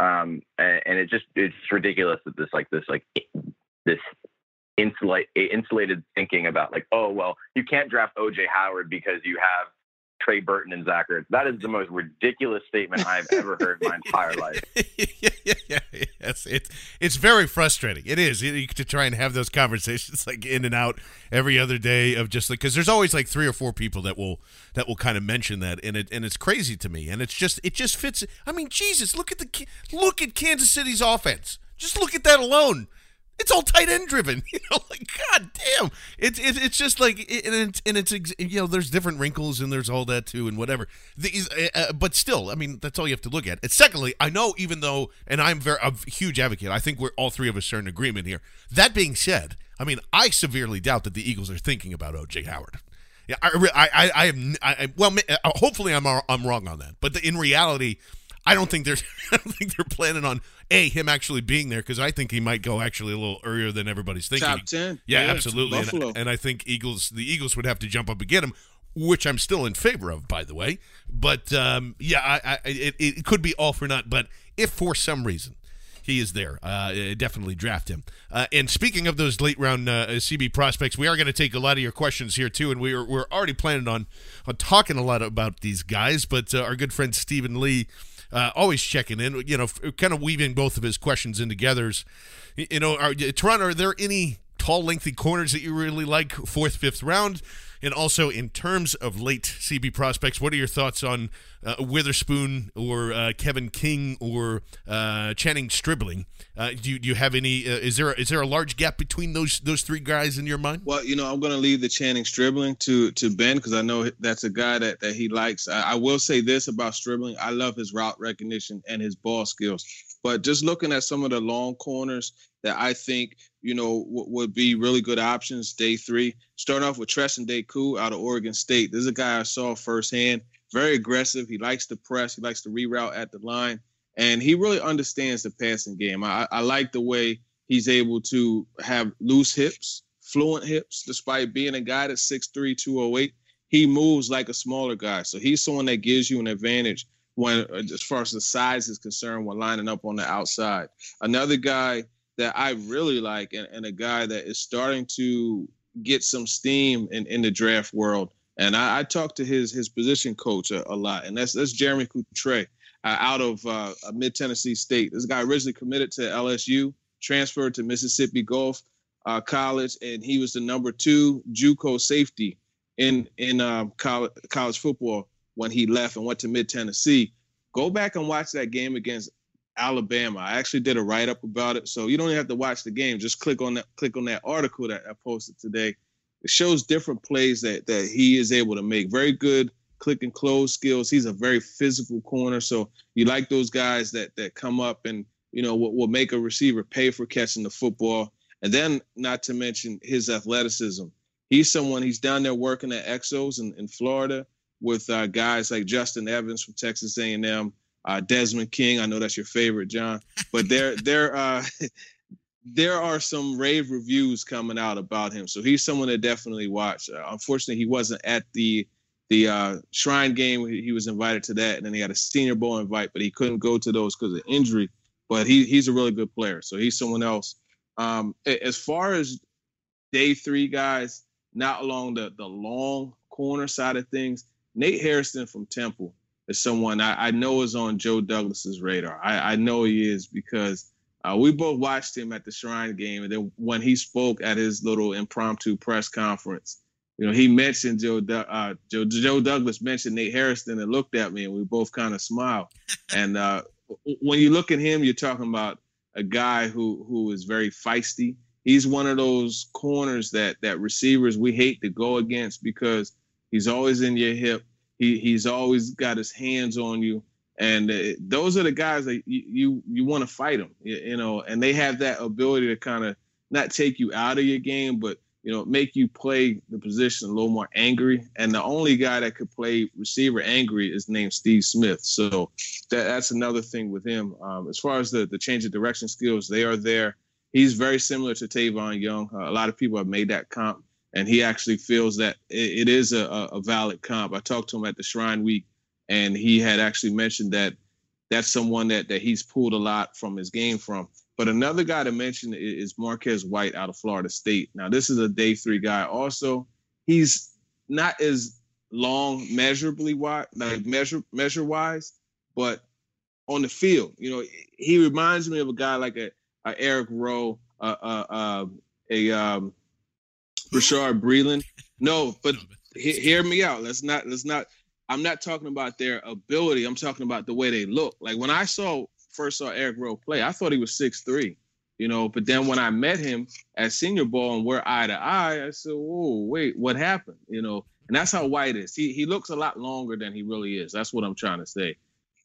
Um, and, and it just it's ridiculous that this like this like this insulate insulated thinking about like oh well you can't draft OJ Howard because you have Trey Burton and Zach Ertz. That is the most ridiculous statement I've ever heard in my entire <laughs> life. yeah, yeah, yeah, yes, it's it's very frustrating. It is to try and have those conversations <laughs> like in and out every other day of just like because there's always like three or four people that will that will kind of mention that and it and it's crazy to me and it's just it just fits. I mean, Jesus, look at the look at Kansas City's offense. Just look at that alone. It's all tight end driven, <laughs> you know. Like God damn, it's it, it's just like and it's and it's you know there's different wrinkles and there's all that too and whatever. These, uh, uh, but still, I mean that's all you have to look at. And secondly, I know even though, and I'm very a huge advocate. I think we're all three of us are in agreement here. That being said, I mean I severely doubt that the Eagles are thinking about OJ Howard. Yeah, I I I, I am I, well. Uh, hopefully, I'm I'm wrong on that. But the, in reality, I don't think they're <laughs> I don't think they're planning on a him actually being there because I think he might go actually a little earlier than everybody's thinking. Top ten, yeah, yeah absolutely. And, and, I think Eagles the Eagles would have to jump up and get him. which I'm still in favor of, by the way. But um, yeah, I, I, it, it could be all for naught. But if for some reason he is there. Uh, definitely draft him. Uh, and speaking of those late round uh, CB prospects, we are going to take a lot of your questions here too, and we are, we're already planning on on talking a lot about these guys. But uh, our good friend Stephen Lee. Uh, always checking in, you know, kind of weaving both of his questions in together. You know, are, Toronto, are there any tall, lengthy corners that you really like, fourth, fifth round? And also, in terms of late CB prospects, what are your thoughts on uh, Witherspoon or uh, Kevin King or uh, Channing Stribling? Uh, do, you, do you have any? Uh, is there a, is there a large gap between those those three guys in your mind? Well, you know, I'm going to leave the Channing Stribling to to Ben because I know that's a guy that that he likes. I, I will say this about Stribling: I love his route recognition and his ball skills. But just looking at some of the long corners that I think you know w- would be really good options day three. Start off with Treston Decoud out of Oregon State. This is a guy I saw firsthand. Very aggressive. He likes to press. He likes to reroute at the line, and he really understands the passing game. I, I like the way he's able to have loose hips, fluent hips, despite being a guy that's 6'3", 208. He moves like a smaller guy, so he's someone that gives you an advantage when, uh, as far as the size is concerned, when lining up on the outside. Another guy that I really like and, and a guy that is starting to get some steam in, in the draft world. And I, I talked to his his position coach a, a, lot, and that's that's Jeremy Cutrer uh, out of uh, Mid Tennessee State. This guy originally committed to LSU, transferred to Mississippi Gulf uh, College, and he was the number two JUCO safety in in um, college, college football when he left and went to Mid Tennessee. Go back and watch that game against Alabama. I actually did a write up about it, so you don't even have to watch the game. Just click on that click on that article that I posted today. It shows different plays that that he is able to make. Very good click and close skills. He's a very physical corner, so you like those guys that that come up and you know will, will make a receiver pay for catching the football. And then, not to mention his athleticism. He's someone. He's down there working at Exos in, in Florida with uh, guys like Justin Evans from Texas A&M uh, Desmond King. I know that's your favorite, John. But there, <laughs> there, uh, <laughs> there are some rave reviews coming out about him. So he's someone to definitely watch. Uh, unfortunately, he wasn't at the the uh, Shrine game. He was invited to that, and then he had a Senior Bowl invite, but he couldn't go to those because of injury. But he he's a really good player. So he's someone else. Um, as far as day three guys, not along the the long corner side of things, Nate Hairston from Temple is someone I, I know is on Joe Douglas's radar. I, I know he is because uh, we both watched him at the Shrine game, and then when he spoke at his little impromptu press conference, you know, he mentioned Joe, uh, Joe, Joe Douglas mentioned Nate Hairston and looked at me, and we both kind of smiled. <laughs> and uh, when you look at him, you're talking about a guy who who is very feisty. He's one of those corners that that receivers we hate to go against because he's always in your hip. He he's always got his hands on you, and uh, those are the guys that you you, you want to fight them, you, you know. And they have that ability to kind of not take you out of your game, but you know make you play the position a little more angry. And the only guy that could play receiver angry is named Steve Smith. So that, that's another thing with him. Um, as far as the the change of direction skills, they are there. He's very similar to Tavon Young. Uh, a lot of people have made that comp and he actually feels that it, it is a, a valid comp. I talked to him at the Shrine Week, and he had actually mentioned that that's someone that that he's pulled a lot from his game from. But another guy to mention is Marquez White out of Florida State. Now, this is a day three guy. Also, he's not as long measurably wide, like measure measure wise, but on the field, you know, he reminds me of a guy like a, a Eric Rowe, uh, uh, uh, a um, Bashaud Breeland. No, but he, hear me out. Let's not let's not I'm not talking about their ability. I'm talking about the way they look. Like when I saw first saw Eric Rowe play, I thought he was six three, you know. But then when I met him at Senior Bowl and we're eye to eye, I said, "Whoa, wait, what happened?" You know. And that's how White is. He he looks a lot longer than he really is. That's what I'm trying to say.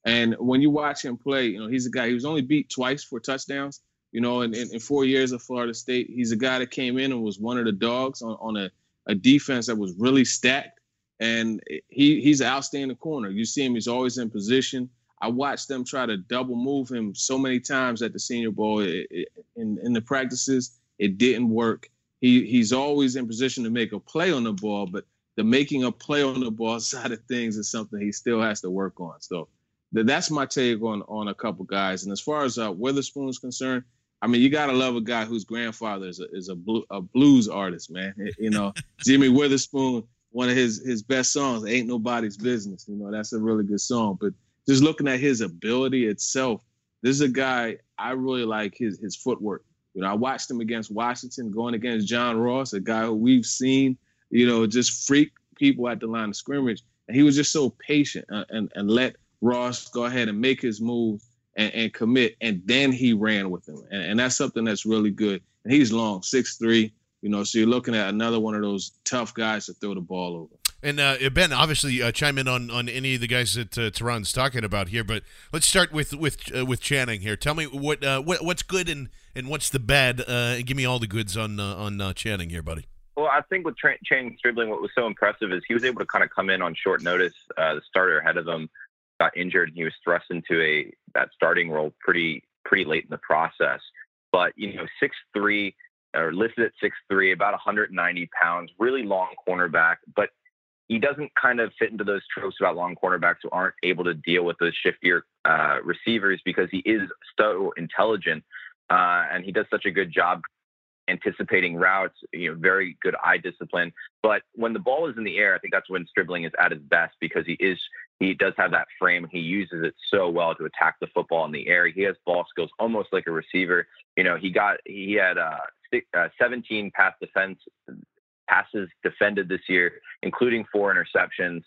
And when you watch him play, you know, he's a guy. He was only beat twice for touchdowns. You know, in, in, in, four years of Florida State, he's a guy that came in and was one of the dogs on, on a, a defense that was really stacked. And he he's an outstanding corner. You see him, he's always in position. I watched them try to double move him so many times at the Senior Bowl it, it, in in the practices. It didn't work. He he's always in position to make a play on the ball, but the making a play on the ball <laughs> side of things is something he still has to work on. So that's my take on on a couple guys. And as far as uh, is concerned, I mean, you gotta love a guy whose grandfather is a, is a, blue, a blues artist, man. You know, <laughs> Jimmy Witherspoon, one of his his best songs, "Ain't Nobody's Business." You know, that's a really good song. But just looking at his ability itself, this is a guy I really like his his footwork. You know, I watched him against Washington, going against John Ross, a guy who we've seen, you know, just freak people at the line of scrimmage, and he was just so patient and uh, and, and let Ross go ahead and make his move and, and commit, and then he ran with him, and, and that's something that's really good. And he's long, six three, you know, so you're looking at another one of those tough guys to throw the ball over. And uh, Ben, obviously, uh, chime in on, on any of the guys that uh, Teron's talking about here. But let's start with with uh, with Channing here. Tell me what uh, what what's good and, and what's the bad. Uh, give me all the goods on uh, on uh, Channing here, buddy. Well, I think with Tra- Channing Stribling, what was so impressive is he was able to kind of come in on short notice. the starter ahead of him got injured, and he was thrust into a that starting role pretty pretty late in the process. But you know, six three or listed at six three, about 190 pounds, really long cornerback, but he doesn't kind of fit into those tropes about long cornerbacks who aren't able to deal with those shiftier uh, receivers because he is so intelligent uh, and he does such a good job anticipating routes, you know, very good eye discipline. But when the ball is in the air, I think that's when Stribling is at his best because he is he does have that frame. He uses it so well to attack the football in the air. He has ball skills almost like a receiver. You know, he got he had uh, uh 17 pass defense passes defended this year, including four interceptions.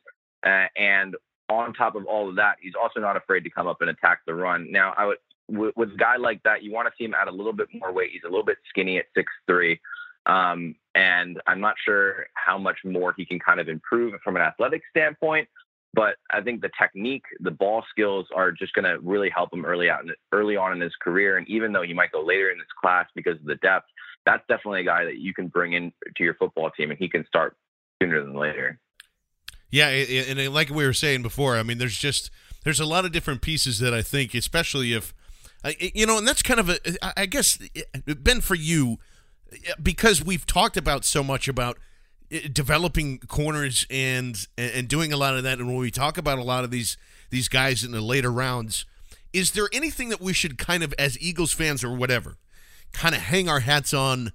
Uh, and on top of all of that, he's also not afraid to come up and attack the run. Now, I would with, with a guy like that, you want to see him add a little bit more weight. He's a little bit skinny at six three, um, and I'm not sure how much more he can kind of improve from an athletic standpoint. But I think the technique, the ball skills are just going to really help him early out, early on in his career. And even though he might go later in this class because of the depth, that's definitely a guy that you can bring in to your football team, and he can start sooner than later. Yeah, and uh, like we were saying before, I mean, there's just there's a lot of different pieces that I think, especially if you know, and that's kind of a, I guess, eh, Ben, for you, eh, because we've talked about so much about developing corners and and doing a lot of that, and when we talk about a lot of these these guys in the later rounds, is there anything that we should kind of, as Eagles fans or whatever, kind of hang our hats on?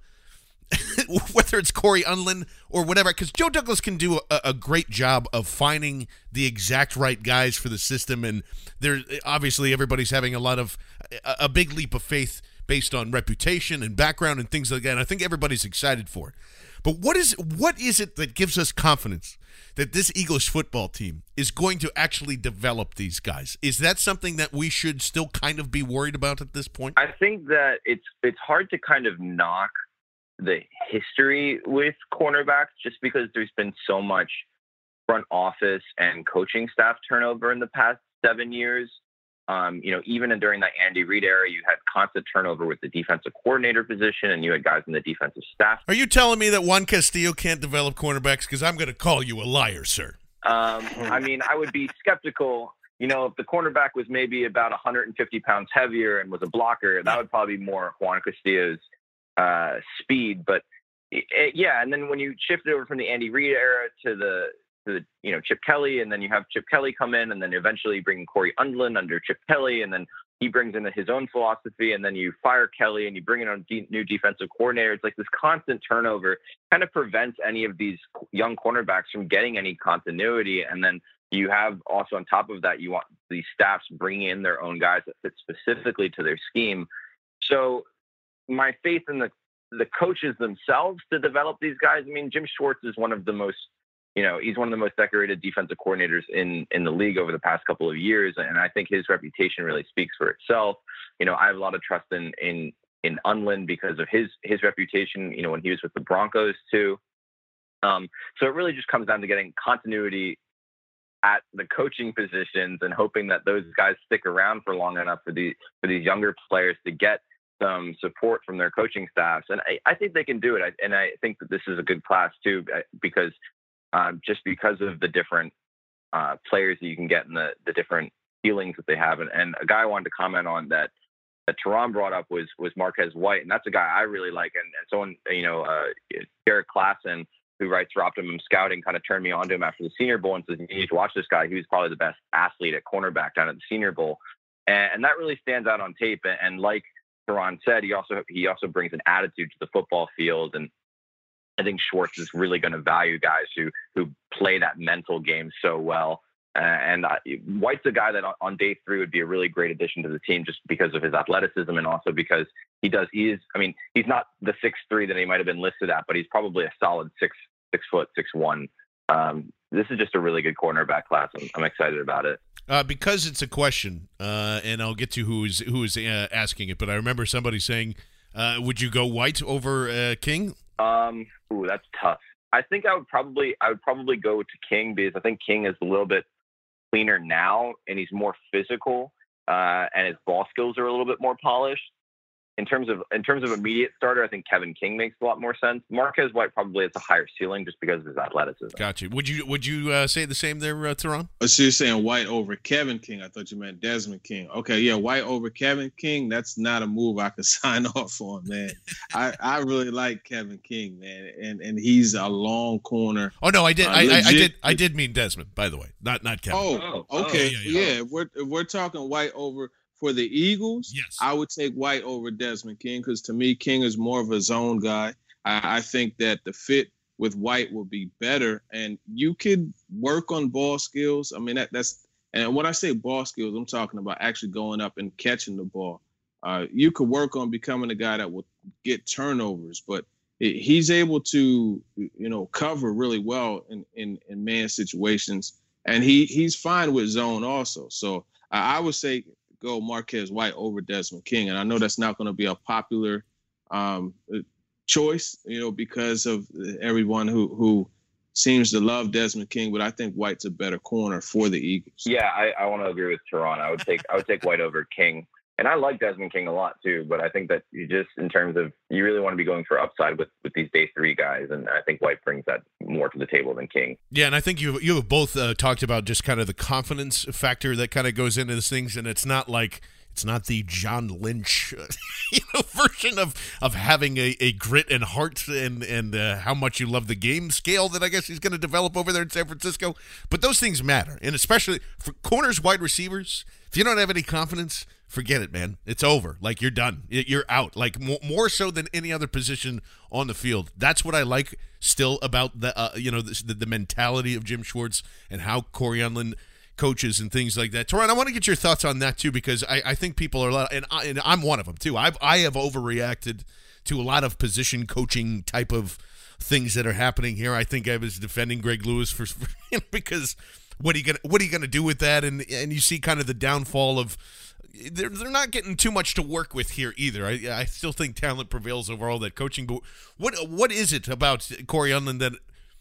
<laughs> whether it's Cory Undlin or whatever, because Joe Douglas can do a, a, great job of finding the exact right guys for the system, and there obviously everybody's having a lot of a, a big leap of faith based on reputation and background and things like that. And I think everybody's excited for it. But what is what is it that gives us confidence that this Eagles football team is going to actually develop these guys? Is that something that we should still kind of be worried about at this point? I think that it's it's hard to kind of knock the history with cornerbacks just because there's been so much front office and coaching staff turnover in the past seven years. Um, you know, even during that Andy Reid era, you had constant turnover with the defensive coordinator position, and you had guys in the defensive staff. Are you telling me that Juan Castillo can't develop cornerbacks? Because I'm going to call you a liar, sir. Um, I mean, I would be skeptical. You know, if the cornerback was maybe about 150 pounds heavier and was a blocker, that would probably be more Juan Castillo's uh, speed. But it, yeah, and then when you shift it over from the Andy Reid era to the the you know Chip Kelly, and then you have Chip Kelly come in, and then eventually bring Cory Undlin under Chip Kelly, and then he brings in his own philosophy, and then you fire Kelly and you bring in a new defensive coordinator. It's like this constant turnover kind of prevents any of these young cornerbacks from getting any continuity, and then you have also on top of that, you want these staffs bringing in their own guys that fit specifically to their scheme. So my faith in the the coaches themselves to develop these guys. I mean, Jim Schwartz is one of the most, you know, he's one of the most decorated defensive coordinators in in the league over the past couple of years, and I think his reputation really speaks for itself. You know, I have a lot of trust in in in Undlin because of his his reputation. You know, when he was with the Broncos too. Um, so it really just comes down to getting continuity at the coaching positions and hoping that those guys stick around for long enough for these for these younger players to get some support from their coaching staffs, and I, I think they can do it. I, and I think that this is a good class too, uh, because um, just because of the different uh, players that you can get and the the different feelings that they have. And, and a guy I wanted to comment on that that Teron brought up was was Marquez White, and that's a guy I really like. And, and someone you know, uh, Derrik Klassen who writes for Optimum Scouting, kind of turned me on to him after the Senior Bowl and says, "You need to watch this guy. He was probably the best athlete at cornerback down at the Senior Bowl." And, and that really stands out on tape. And, and like Teron said, he also he also brings an attitude to the football field, and I think Schwartz is really going to value guys who who play that mental game so well. Uh, and uh, White's a guy that on, on day three would be a really great addition to the team just because of his athleticism and also because he does. He is. I mean, he's not the six three that he might have been listed at, but he's probably a solid six six foot six one. Um, this is just a really good cornerback class. I'm, I'm excited about it. Uh, because it's a question, uh, and I'll get to who is who is uh, asking it. But I remember somebody saying, uh, "Would you go White over uh, King?" Um, ooh, that's tough. I think I would probably I would probably go to King because I think King is a little bit cleaner now, and he's more physical, uh, and his ball skills are a little bit more polished in terms of in terms of immediate starter, I think Kevin King makes a lot more sense. Marquez White probably has a higher ceiling just because of his athleticism. Gotcha. Would you would you uh, say the same there, uh, Teron? Oh, so you're saying White over Kevin King? I thought you meant Desmond King. Okay, yeah, White over Kevin King. That's not a move I could <laughs> sign off on, man. I, I really like Kevin King, man, and and he's a long corner. Oh no, I did, uh, I, I, I, did, I did mean Desmond, by the way, not not Kevin. Oh, oh okay, oh, yeah, yeah. yeah. We're we're talking White over for the Eagles, yes. I would take White over Desmond King because to me, King is more of a zone guy. I, I, think that the fit with White will be better, and you could work on ball skills. I mean, that, that's and when I say ball skills, I'm talking about actually going up and catching the ball. Uh, you could work on becoming a guy that will get turnovers, but it, he's able to, you know, cover really well in in, in man situations, and he he's fine with zone also. So I would say go Marquez White over Desmond King, and I know that's not going to be a popular um, choice, you know, because of everyone who who seems to love Desmond King, but I think White's a better corner for the Eagles. Yeah, I, I want to agree with Teron. I would take I would take White over King and I like Desmond King a lot too, but I think that you just in terms of you really want to be going for upside with with these day three guys, and I think White brings that more to the table than King. Yeah, and I think you you have both uh, talked about just kind of the confidence factor that kind of goes into these things, and it's not like it's not the John Lynch <laughs> you know, version of of having a, a grit and heart and and uh, how much you love the game scale that I guess he's going to develop over there in San Francisco. But those things matter, and especially for corners, wide receivers. If you don't have any confidence, forget it, man. It's over. Like you're done. You're out. Like more so than any other position on the field. That's what I like still about the uh, you know the, the, mentality of Jim Schwartz and how Cory Undlin coaches and things like that. Teron, I want to get your thoughts on that too because I, I think people are a lot, and, I, and I'm one of them too. I've I have overreacted to a lot of position coaching type of things that are happening here. I think I was defending Greg Lewis for, <laughs> for because what are you gonna what are you gonna do with that? And and you see kind of the downfall of they're, they're not getting too much to work with here either. I, I still think talent prevails over all that coaching. But what what is it about Cory Undlin that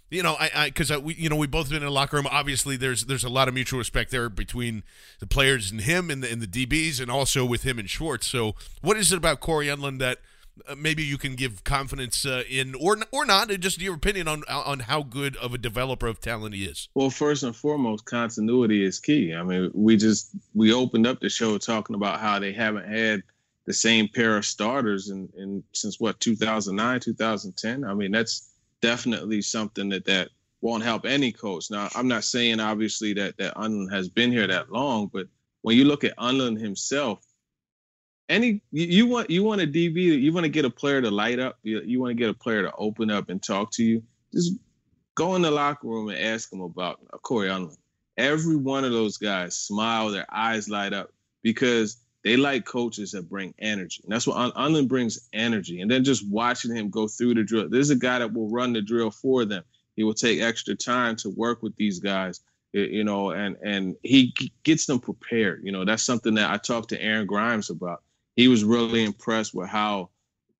you know I I because we you know we both been in a locker room. Obviously, there's there's a lot of mutual respect there between the players and him and the, and the DBs, and also with him and Schwartz. So what is it about Cory Undlin that uh, maybe you can give confidence uh, in, or or not, just your opinion on on how good of a developer of talent he is. Well, first and foremost, continuity is key. I mean, we just we opened up the show talking about how they haven't had the same pair of starters in, in since what 2009, 2010. I mean, that's definitely something that that won't help any coach. Now, I'm not saying obviously that that Undlin has been here that long, but when you look at Undlin himself any you, you, want you want a DB, you want to get a player to light up, you, you want to get a player to open up and talk to you. Just go in the locker room and ask them about Cory Undlin. Every one of those guys smile, their eyes light up because they like coaches that bring energy. And that's what Un- Undlin brings energy. And then just watching him go through the drill. There's a guy that will run the drill for them. He will take extra time to work with these guys you know, and and he gets them prepared. You know, that's something that I talked to Aaron Grimes about he was really impressed with how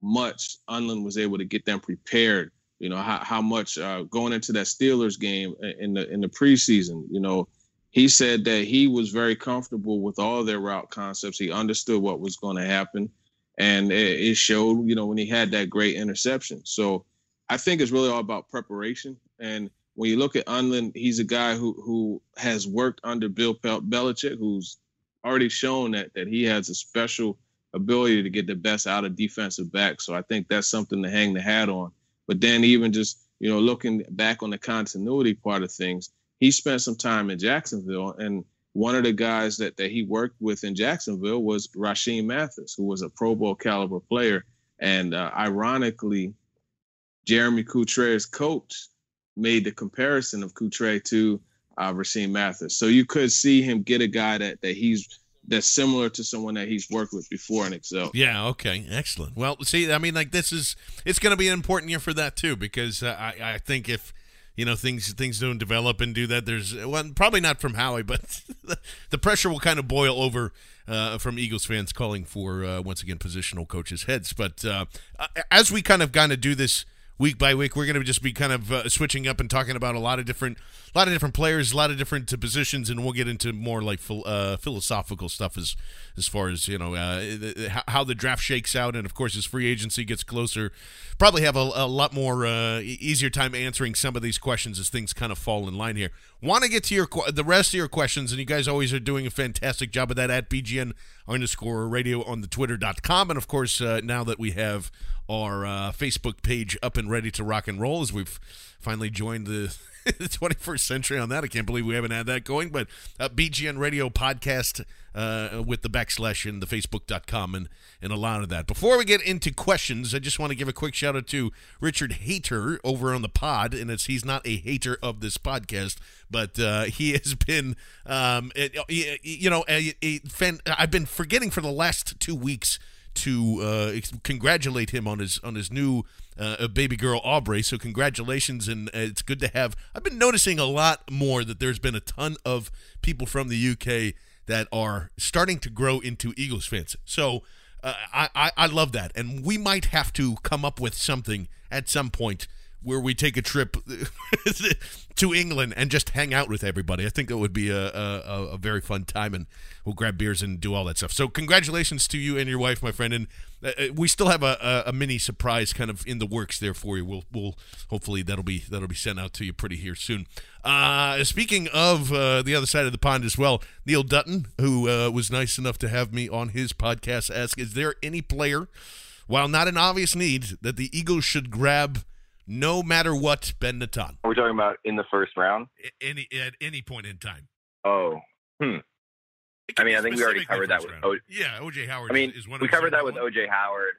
much Undlin was able to get them prepared. You know how how much uh, going into that Steelers game in the in the preseason. You know, he said that he was very comfortable with all their route concepts. He understood what was going to happen, and it, it showed. You know when he had that great interception. So I think it's really all about preparation. And when you look at Undlin, he's a guy who who has worked under Bill Belichick, who's already shown that that he has a special ability to get the best out of defensive backs. So I think that's something to hang the hat on. But then even just you know, looking back on the continuity part of things, he spent some time in Jacksonville, and one of the guys that that he worked with in Jacksonville was Rashean Mathis, who was a Pro Bowl caliber player, and uh, ironically, Jeremy Cutrer's coach made the comparison of Cutrer to uh, Rashean Mathis. So you could see him get a guy that that he's that's similar to someone that he's worked with before in Excel. Yeah. Okay. Excellent. Well, see, I mean, like this is it's going to be an important year for that too, because uh, I I think if you know things things don't develop and do that, there's well probably not from Howie, but <laughs> the pressure will kind of boil over. Uh, from Eagles fans calling for uh, once again positional coaches' heads, but uh, as we kind of kind of do this week by week. We're going to just be kind of uh, switching up and talking about a lot of different, a lot of different players, a lot of different positions, and we'll get into more like uh, philosophical stuff as as far as you know uh, how the draft shakes out, and of course as free agency gets closer, probably have a, a lot more uh, easier time answering some of these questions as things kind of fall in line here. Want to get to your the rest of your questions, and you guys always are doing a fantastic job of that at BGN underscore radio on the twitter.com, and of course uh, now that we have our uh, Facebook page up and ready to rock and roll as we've finally joined the, <laughs> the 21st century on that. I can't believe we haven't had that going, but uh, BGN Radio podcast uh, with the backslash in the facebook.com and, and a lot of that. Before we get into questions, I just want to give a quick shout out to Richard Hater over on the pod. And it's he's not a hater of this podcast, but uh, he has been, um, you know, a, a fan, I've been forgetting for the last two weeks to uh, congratulate him on his on his new uh, baby girl Aubrey. So congratulations, and uh, it's good to have. I've been noticing a lot more that there's been a ton of people from the UK that are starting to grow into Eagles fans. So uh, I, I I love that, and we might have to come up with something at some point where we take a trip <laughs> to England and just hang out with everybody. I think it would be a, a, a, very fun time, and we'll grab beers and do all that stuff. So, congratulations to you and your wife, my friend. And uh, uh we still have a, a, mini surprise kind of in the works there for you. We'll, we'll hopefully that'll be that'll be sent out to you pretty here soon. Uh, speaking of uh, the other side of the pond as well, Neil Dutton, who uh, was nice enough to have me on his podcast, asked, "Is there any player?" While not an obvious need, that the Eagles should grab no matter what, Ben Natan. Are we talking about in the first round? Any at any point in time. Oh, hmm. I mean, I think we already covered that with o- yeah, OJ Howard. I mean, is one we covered that with OJ Howard.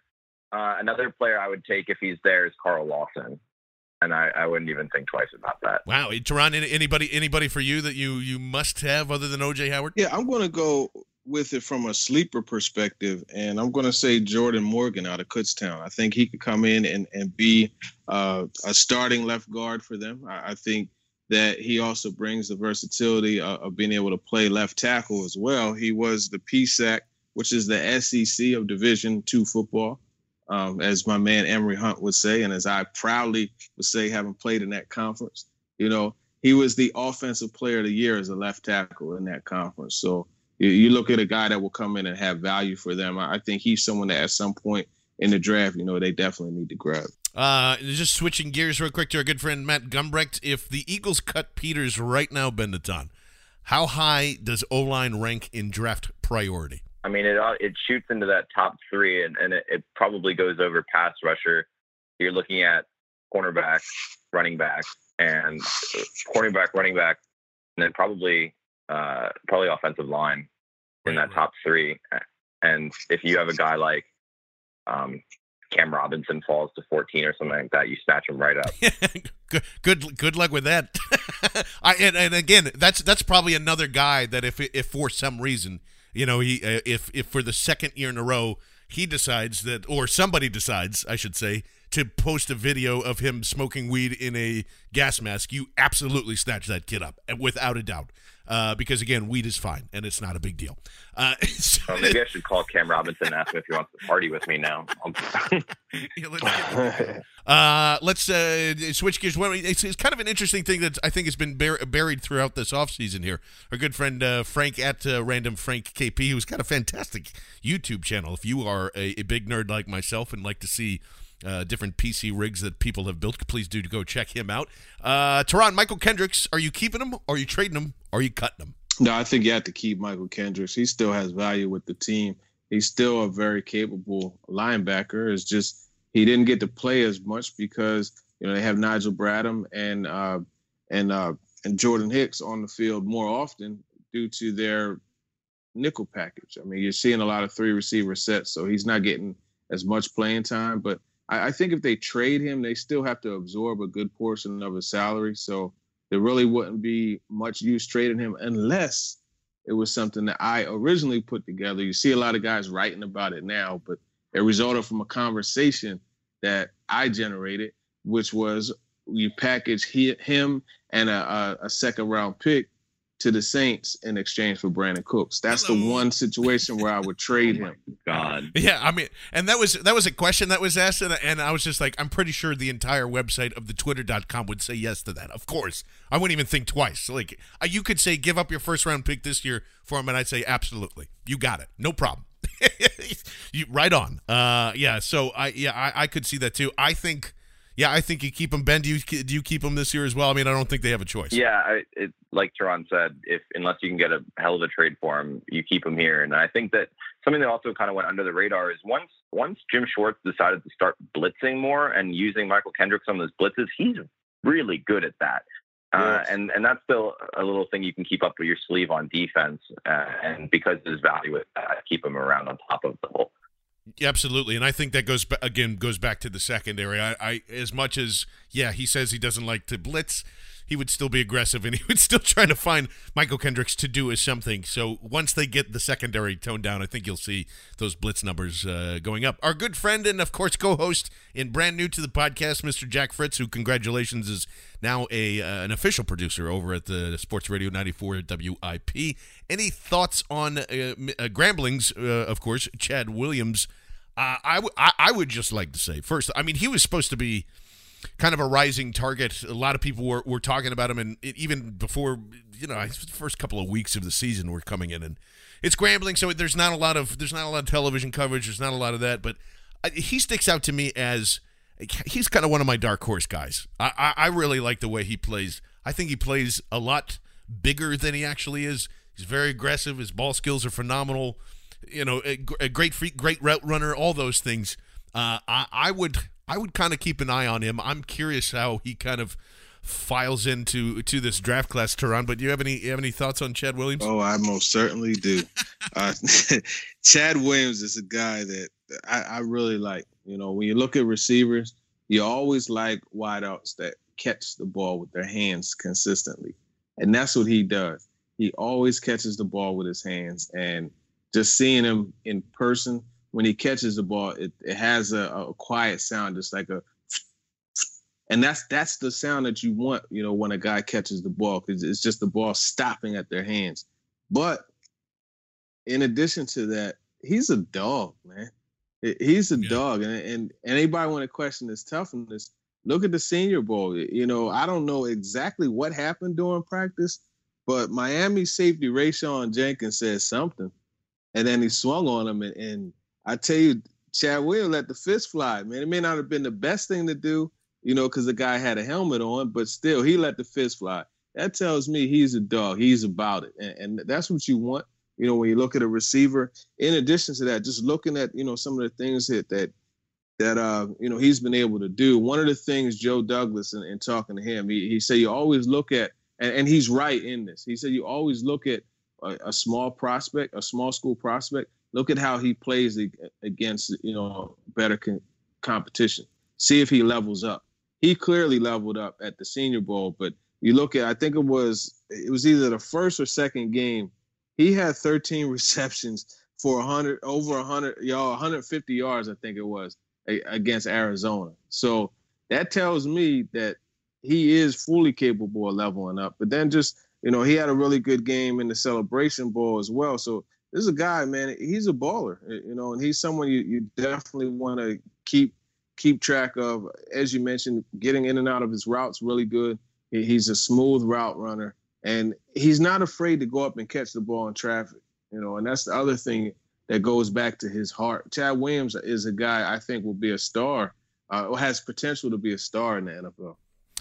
Uh, another player I would take if he's there is Carl Lawson, and I, I wouldn't even think twice about that. Wow, Teron, anybody anybody for you that you you must have other than OJ Howard? Yeah, I'm going to go with it from a sleeper perspective, and I'm going to say Jordan Morgan out of Kutztown. I think he could come in and, and be uh, a starting left guard for them. I, I, think that he also brings the versatility of, of, being able to play left tackle as well. He was the PSAC, which is the SEC of Division two football, um, as my man Emory Hunt would say, and as I proudly would say, having played in that conference. You know, he was the offensive player of the year as a left tackle in that conference. So you look at a guy that will come in and have value for them. I think he's someone that at some point in the draft, you know, they definitely need to grab. Uh, just switching gears real quick to our good friend Matt Gumbrecht. If the Eagles cut Peters right now, Ben Natan, how high does O line rank in draft priority? I mean, it uh, it shoots into that top three, and, and it, it probably goes over pass rusher. You're looking at cornerback, running back, and cornerback, running back, and then probably uh, probably offensive line in that top three. And if you have a guy like um, Cam Robinson falls to 14 or something like that, you snatch him right up. <laughs> good, good, good luck with that. <laughs> I and, and again, that's that's probably another guy that if if for some reason, you know, he uh, if if for the second year in a row he decides that, or somebody decides, I should say, to post a video of him smoking weed in a gas mask, you absolutely snatch that kid up without a doubt uh, because again, weed is fine and it's not a big deal. Uh, <laughs> so well, maybe I should call Cam Robinson and ask him if he wants to party with me now. <laughs> yeah, let's, uh, let's uh, switch gears. It's, it's, kind of an interesting thing that I think has been bur- buried throughout this offseason here. Our good friend uh, Frank at uh, Random Frank KP, who's got a fantastic YouTube channel. If you are a, a big nerd like myself and like to see uh, different PC rigs that people have built. Please do go check him out. Uh, Teron, Mychal Kendricks, are you keeping him? Are you trading him? Are you cutting him? No, I think you have to keep Mychal Kendricks. He still has value with the team. He's still a very capable linebacker. It's just he didn't get to play as much because You know, they have Nigel Bradham and uh, and uh, and Jordan Hicks on the field more often due to their nickel package. I mean, you're seeing a lot of three receiver sets, so he's not getting as much playing time. But I, I think if they trade him, they still have to absorb a good portion of his salary. So there really wouldn't be much use trading him unless it was something that I originally put together. You see a lot of guys writing about it now, but it resulted from a conversation that I generated, which was you package he, him and a, a, a second round pick to the Saints in exchange for Brandin Cooks. That's Hello. the one situation where I would trade <laughs> oh him. God. Yeah, I mean, and that was that was a question that was asked, and, and I was just like, I'm pretty sure the entire website of the Twitter.com would say yes to that. Of course, I wouldn't even think twice. Like uh, you could say, give up your first round pick this year for him, and I'd say absolutely, you got it, no problem. <laughs> you, right on. Uh, yeah. So I yeah I, I could see that too. I think yeah, I think you keep them. Ben, do you do you keep them this year as well? I mean, I don't think they have a choice. Yeah, I, it, like Teron said, if unless you can get a hell of a trade for him, you keep him here. And I think that something that also kind of went under the radar is once once Jim Schwartz decided to start blitzing more and using Mychal Kendricks on those blitzes, he's really good at that. Uh, and and that's still a little thing you can keep up with your sleeve on defense, uh, and because of his value is keep him around on top of the whole Absolutely, and I think that goes again goes back to the secondary. I, I as much as yeah, he says he doesn't like to blitz he would still be aggressive and he would still <laughs> try to find Mychal Kendricks to do as something. So once they get the secondary toned down, I think you'll see those blitz numbers uh, going up. Our good friend and of course co-host and brand new to the podcast, Mr. Jack Fritz, who congratulations is now a uh, an official producer over at the Sports Radio 94 WIP. Any thoughts on uh, uh, Gramblings? Uh, of course, Chad Williams. Uh, I would just like to say first, I mean, he was supposed to be kind of a rising target. A lot of people were, were talking about him, and even before you know, the first couple of weeks of the season were coming in, and it's Grambling, so there's not a lot of there's not a lot of television coverage. There's not a lot of that, but he sticks out to me as he's kind of one of my dark horse guys. I, I, I really like the way he plays. I think he plays a lot bigger than he actually is. He's very aggressive. His ball skills are phenomenal. You know, a, a great great route runner. All those things. Uh, I, I would I would kind of keep an eye on him. I'm curious how he kind of files into to this draft class, Teron. But do you have any you have any thoughts on Chad Williams? Oh, I most certainly do. <laughs> uh, <laughs> Chad Williams is a guy that I, I, really like. You know, when you look at receivers, you always like wideouts that catch the ball with their hands consistently, and that's what he does. He always catches the ball with his hands, and just seeing him in person when he catches the ball, it, it has a, a quiet sound, just like a and that's that's the sound that you want, you know, when a guy catches the ball, because it's just the ball stopping at their hands. But in addition to that, he's a dog, man. He's a yeah. dog, and, and anybody want to question his toughness? Look at the Senior Bowl. You know, I don't know exactly what happened during practice, but Miami safety Rayshawn Jenkins said something, and then he swung on him, and, and I tell you, Chad Will let the fist fly, man. It may not have been the best thing to do, you know, because the guy had a helmet on, but still, he let the fist fly. That tells me he's a dog. He's about it, and, and that's what you want. You know, when you look at a receiver. In addition to that, just looking at you know some of the things that that that uh you know he's been able to do. One of the things Joe Douglas and, and talking to him, he, he said you always look at, and, and he's right in this. He said you always look at a, a small prospect, a small school prospect, Look at how he plays against you know better competition. See if he levels up. He clearly leveled up at the Senior Bowl, but you look at I think it was it was either the first or second game. He had 13 <laughs> receptions for 100 over 100 y'all 150 yards I think it was against Arizona. So that tells me that he is fully capable of leveling up. But then just you know he had a really good game in the Celebration Bowl as well. So this is a guy, man. He's a baller, you know, and he's someone you, you definitely want to keep keep track of. As you mentioned, getting in and out of his routes really good. he's a smooth route runner, and he's not afraid to go up and catch the ball in traffic. You know, and that's the other thing that goes back to his heart. Chad Williams is a guy I think will be a star, uh, or has potential to be a star in the NFL.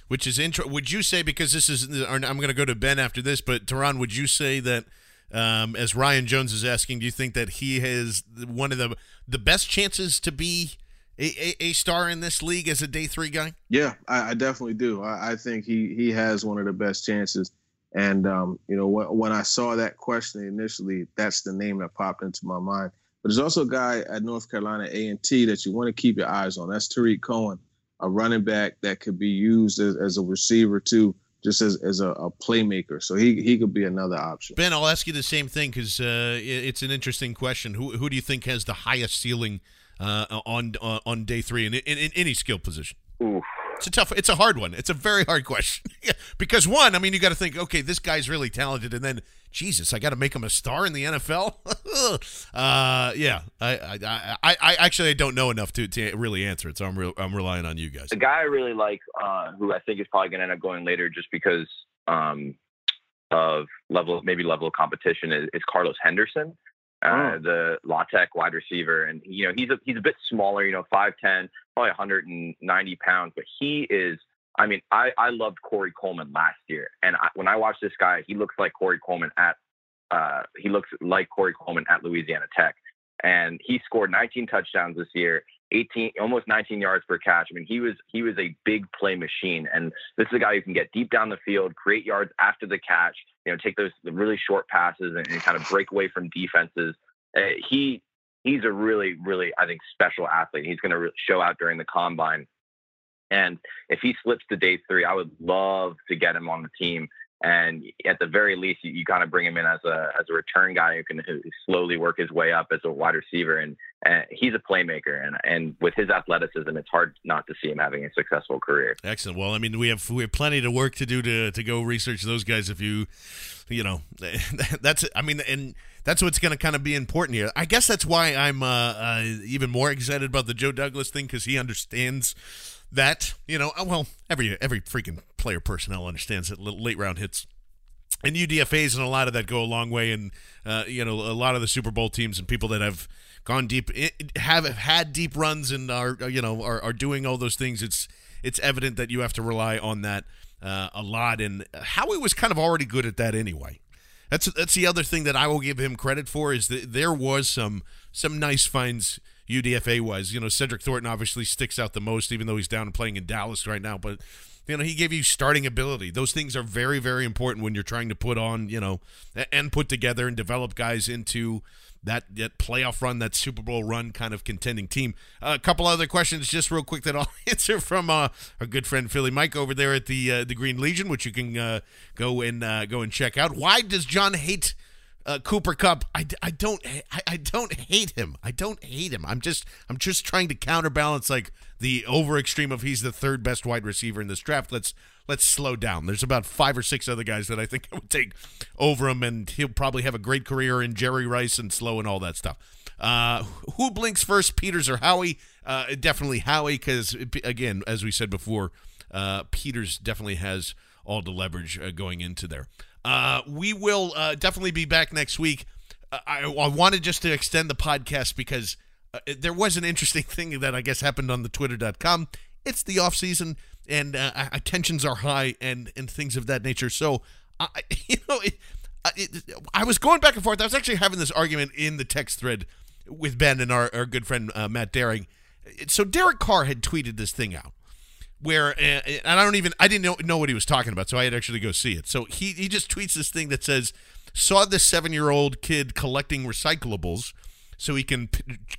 Which is intro. Would you say because this is? I'm going to go to Ben after this, but Teron, would you say that? Um, as Ryan Jones is asking, do you think that he has one of the the best chances to be a, a, a star in this league as a day three guy? Yeah, I, I definitely do. I, I, think he he has one of the best chances. And um, you know, when, when I saw that question initially, that's the name that popped into my mind. But there's also a guy at North Carolina A and T that you want to keep your eyes on. That's Tarik Cohen, a running back that could be used as, as a receiver too just as, as a, a, playmaker. So he he could be another option. Ben, I'll ask you the same thing because uh, it's an interesting question. Who who do you think has the highest ceiling uh, on uh, on day three in, in, in any skill position? Oof. It's a tough. It's a hard one. It's a very hard question <laughs> because one, I mean, you got to think, okay, this guy's really talented, and then Jesus, I got to make him a star in the NFL. <laughs> uh, yeah, I, I, I, I, actually I don't know enough to, to really answer it, so I'm re- I'm relying on you guys. The guy I really like, uh, who I think is probably going to end up going later, just because um, of level, maybe level of competition, is, is Carlos Henderson, uh, oh. the La Tech wide receiver, and you know he's a he's a bit smaller, you know, five ten, probably 190 pounds, but he is I mean, I, I loved Corey Coleman last year, and I, when I watch this guy, he looks like Corey Coleman at uh, he looks like Corey Coleman at Louisiana Tech, and he scored 19 touchdowns this year, 18 almost 19 yards per catch. I mean, he was he was a big play machine, and this is a guy who can get deep down the field, create yards after the catch, you know, take those really short passes and, and kind of break away from defenses. Uh, he he's a really really I think special athlete. He's going to show out during the combine and if he slips to day three, I would love to get him on the team. And at the very least, you, you kind of bring him in as a as a return guy who can who slowly work his way up as a wide receiver. And, and he's a playmaker. And and with his athleticism, it's hard not to see him having a successful career. Excellent. Well, I mean, we have we have plenty of work to do to to go research those guys. If you, you know, <laughs> that's I mean, and that's what's going to kind of be important here. I guess that's why I'm uh, uh, even more excited about the Joe Douglas thing because he understands that you know uh, well every every freaking player personnel understands that late round hits and UDFA's and a lot of that go a long way and uh, you know a lot of the Super Bowl teams and people that have gone deep have had deep runs and are uh, you know are, are doing all those things. It's it's evident that you have to rely on that uh, a lot. And Howie was kind of already good at that anyway that's that's the other thing that I will give him credit for is that there was some some nice finds UDFA wise. You know, Cedric Thornton obviously sticks out the most, even though he's down and playing in Dallas right now. But you know, he gave you starting ability. Those things are very, very important when you're trying to put on, you know, and put together and develop guys into that that playoff run, that Super Bowl run kind of contending team. Uh, a couple other questions, just real quick, that I'll <laughs> answer from uh, our good friend Philly Mike over there at the uh, the Green Legion, which you can uh, go and uh, go and check out. Why does John hate? Uh, Cooper Kupp, I, I don't I, I don't hate him. I don't hate him. I'm just I'm just trying to counterbalance like the over extreme of he's the third best wide receiver in this draft. Let's let's slow down. There's about five or six other guys that I think <laughs> I would take over him, and he'll probably have a great career in Jerry Rice and Slow and all that stuff. Uh, who blinks first, Peters or Howie? Uh, definitely Howie, because again, as we said before, uh, Peters definitely has all the leverage uh, going into there. Uh, we will uh, definitely be back next week. Uh, I, I, wanted just to extend the podcast because uh, there was an interesting <laughs> thing that I guess happened on the twitter.com. It's the off season and uh, tensions are high and, and things of that nature. So, I, <laughs> you know, it, it, I was going back and forth. I was actually having this argument in the text thread with Ben and our, our good friend Matt Daring. So Derek Carr had tweeted this thing out where uh, and I don't even I didn't know, know what he was talking about, so I had to actually go see it. So he he just tweets this thing that says, "Saw this seven year old kid collecting recyclables so he can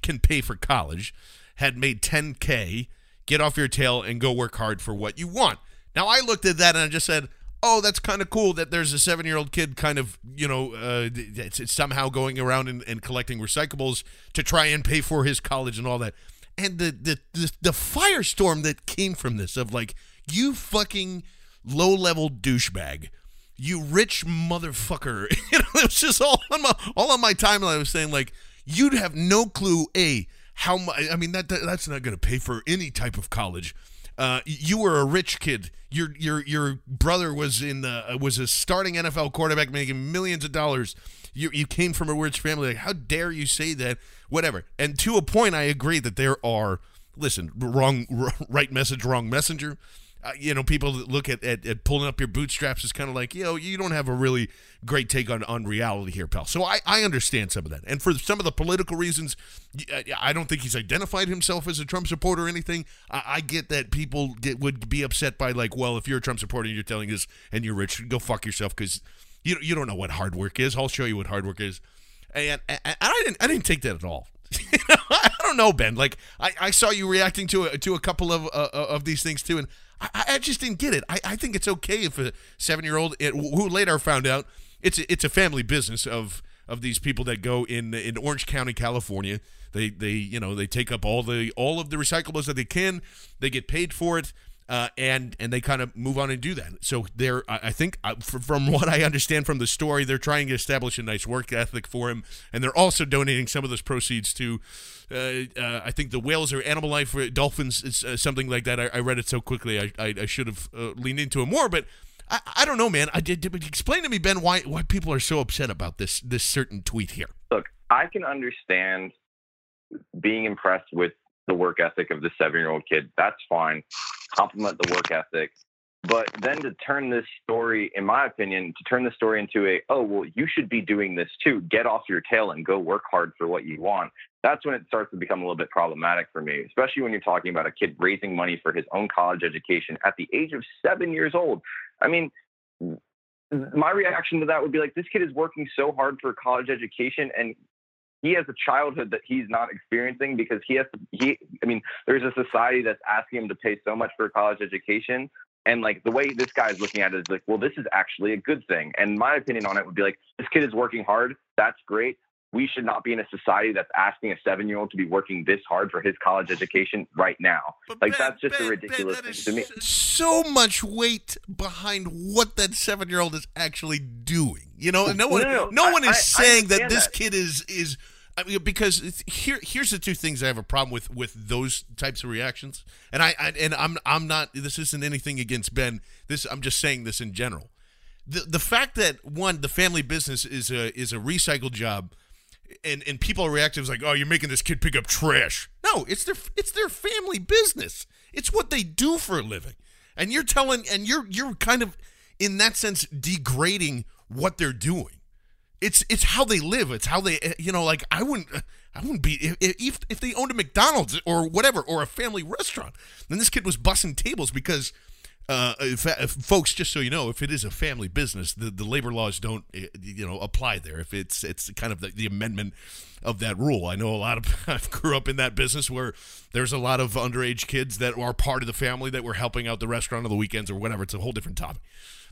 can pay for college. Had made 10k. Get off your tail and go work hard for what you want." Now I looked at that and I just said. Oh, that's kind of cool that there's a seven year old kid kind of, you know, uh, it's, it's somehow going around and, and collecting recyclables to try and pay for his college and all that and the, the the the firestorm that came from this of like you fucking low level douchebag, you rich motherfucker. <laughs> it was just all on my all on my timeline. I was saying like you'd have no clue a how much. I mean that, that that's not going to pay for any type of college. Uh, you were a rich kid. Your your your brother was in the was a starting NFL quarterback making millions of dollars. You you came from a rich family. Like how dare you say that? whatever. And to a point, I agree that there are listen wrong, <laughs> right message, wrong messenger. uh, you know, people look at, at, at pulling up your bootstraps is kind of like, you know, you don't have a really great take on, on reality here, pal. So I, I understand some of that. And for some of the political reasons, I don't think he's identified himself as a Trump supporter or anything. I, I get that people get, would be upset by, like, well, if you're a Trump supporter and you're telling us and you're rich, go fuck yourself because you, you don't know what hard work is. I'll show you what hard work is. And, and, and I didn't I didn't take that at all. <laughs> I don't know, Ben. Like I, I saw you reacting to a, to a couple of uh, of these things too, and I, I just didn't get it. I, I think it's okay if a seven year old who later found out it's a, it's a family business of of these people that go in in Orange County, California. They they you know they take up all the all of the recyclables that they can. They get paid for it uh, and and they kind of move on and do that. So they're, I think, uh, from <laughs> what I understand from the story, they're trying to establish a nice work ethic for him, and they're also donating some of those proceeds to, uh, uh I think, the whales or animal life, or dolphins, uh, something like that. I, I, read it so quickly, I, I, I should have uh, leaned into it more, but. I, I don't know, man. I did, did explain to me, Ben, why why people are so upset about this this certain tweet here. Look, I can understand being impressed with the work ethic of the seven year old kid. That's fine. Compliment the work ethic. But then to turn this story, in my opinion, to turn the story into a, oh, well, you should be doing this too. Get off your tail and go work hard for what you want. That's when it starts to become a little bit problematic for me, especially when you're talking about a kid raising money for his own college education at the age of seven years old. I mean, my reaction to that would be like, this kid is working so hard for college education and he has a childhood that he's not experiencing because he has to he i mean there's a society that's asking him to pay so much for a college education and like the way this guy is looking at it is like well this is actually a good thing and my opinion on it would be like this kid is working hard that's great we should not be in a society that's asking a seven year old to be working this hard for his college education right now. But like ben, that's just ben, a ridiculous ben, thing to me. So much weight behind what that seven year old is actually doing. You know, oh, no one, no, no, no one is I, saying I that this that. kid is is I mean, because here, here's the two things I have a problem with with those types of reactions, and I, I, and I'm I'm not. This isn't anything against Ben. This I'm just saying this in general. The the fact that one the family business is a is a recycled job, and and people are reactive like, oh, you're making this kid pick up trash. No, it's their it's their family business. It's what they do for a living, and you're telling and you're you're kind of in that sense degrading what they're doing it's it's how they live. It's how they you know like I wouldn't I wouldn't be if if they owned a McDonald's or whatever or a family restaurant. Then this kid was bussing tables because uh, if, if, folks, just so you know, if it is a family business, the, the labor laws don't, eh, you know, apply there. If it's it's kind of the, the amendment of that rule. I know a lot of <laughs> I grew up in that business where there's a lot of underage kids that are part of the family that were helping out the restaurant on the weekends or whatever. It's a whole different topic.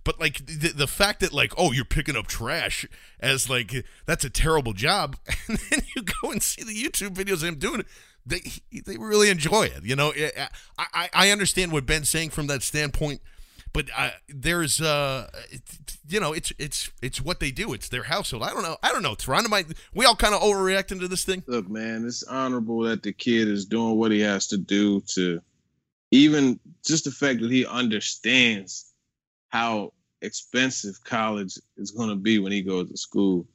But like the, the fact that like oh you're picking up trash as like that's a terrible job, <laughs> and then you go and see the YouTube videos of him doing it. They they really enjoy it. You know, I I, I understand what Ben's saying from that standpoint but uh, there's uh you know it's it's it's what they do it's their household i don't know i don't know toronto might we all kind of overreacting to this thing look man it's honorable that the kid is doing what he has to do to even just the fact that he understands how expensive college is going to be when he goes to school.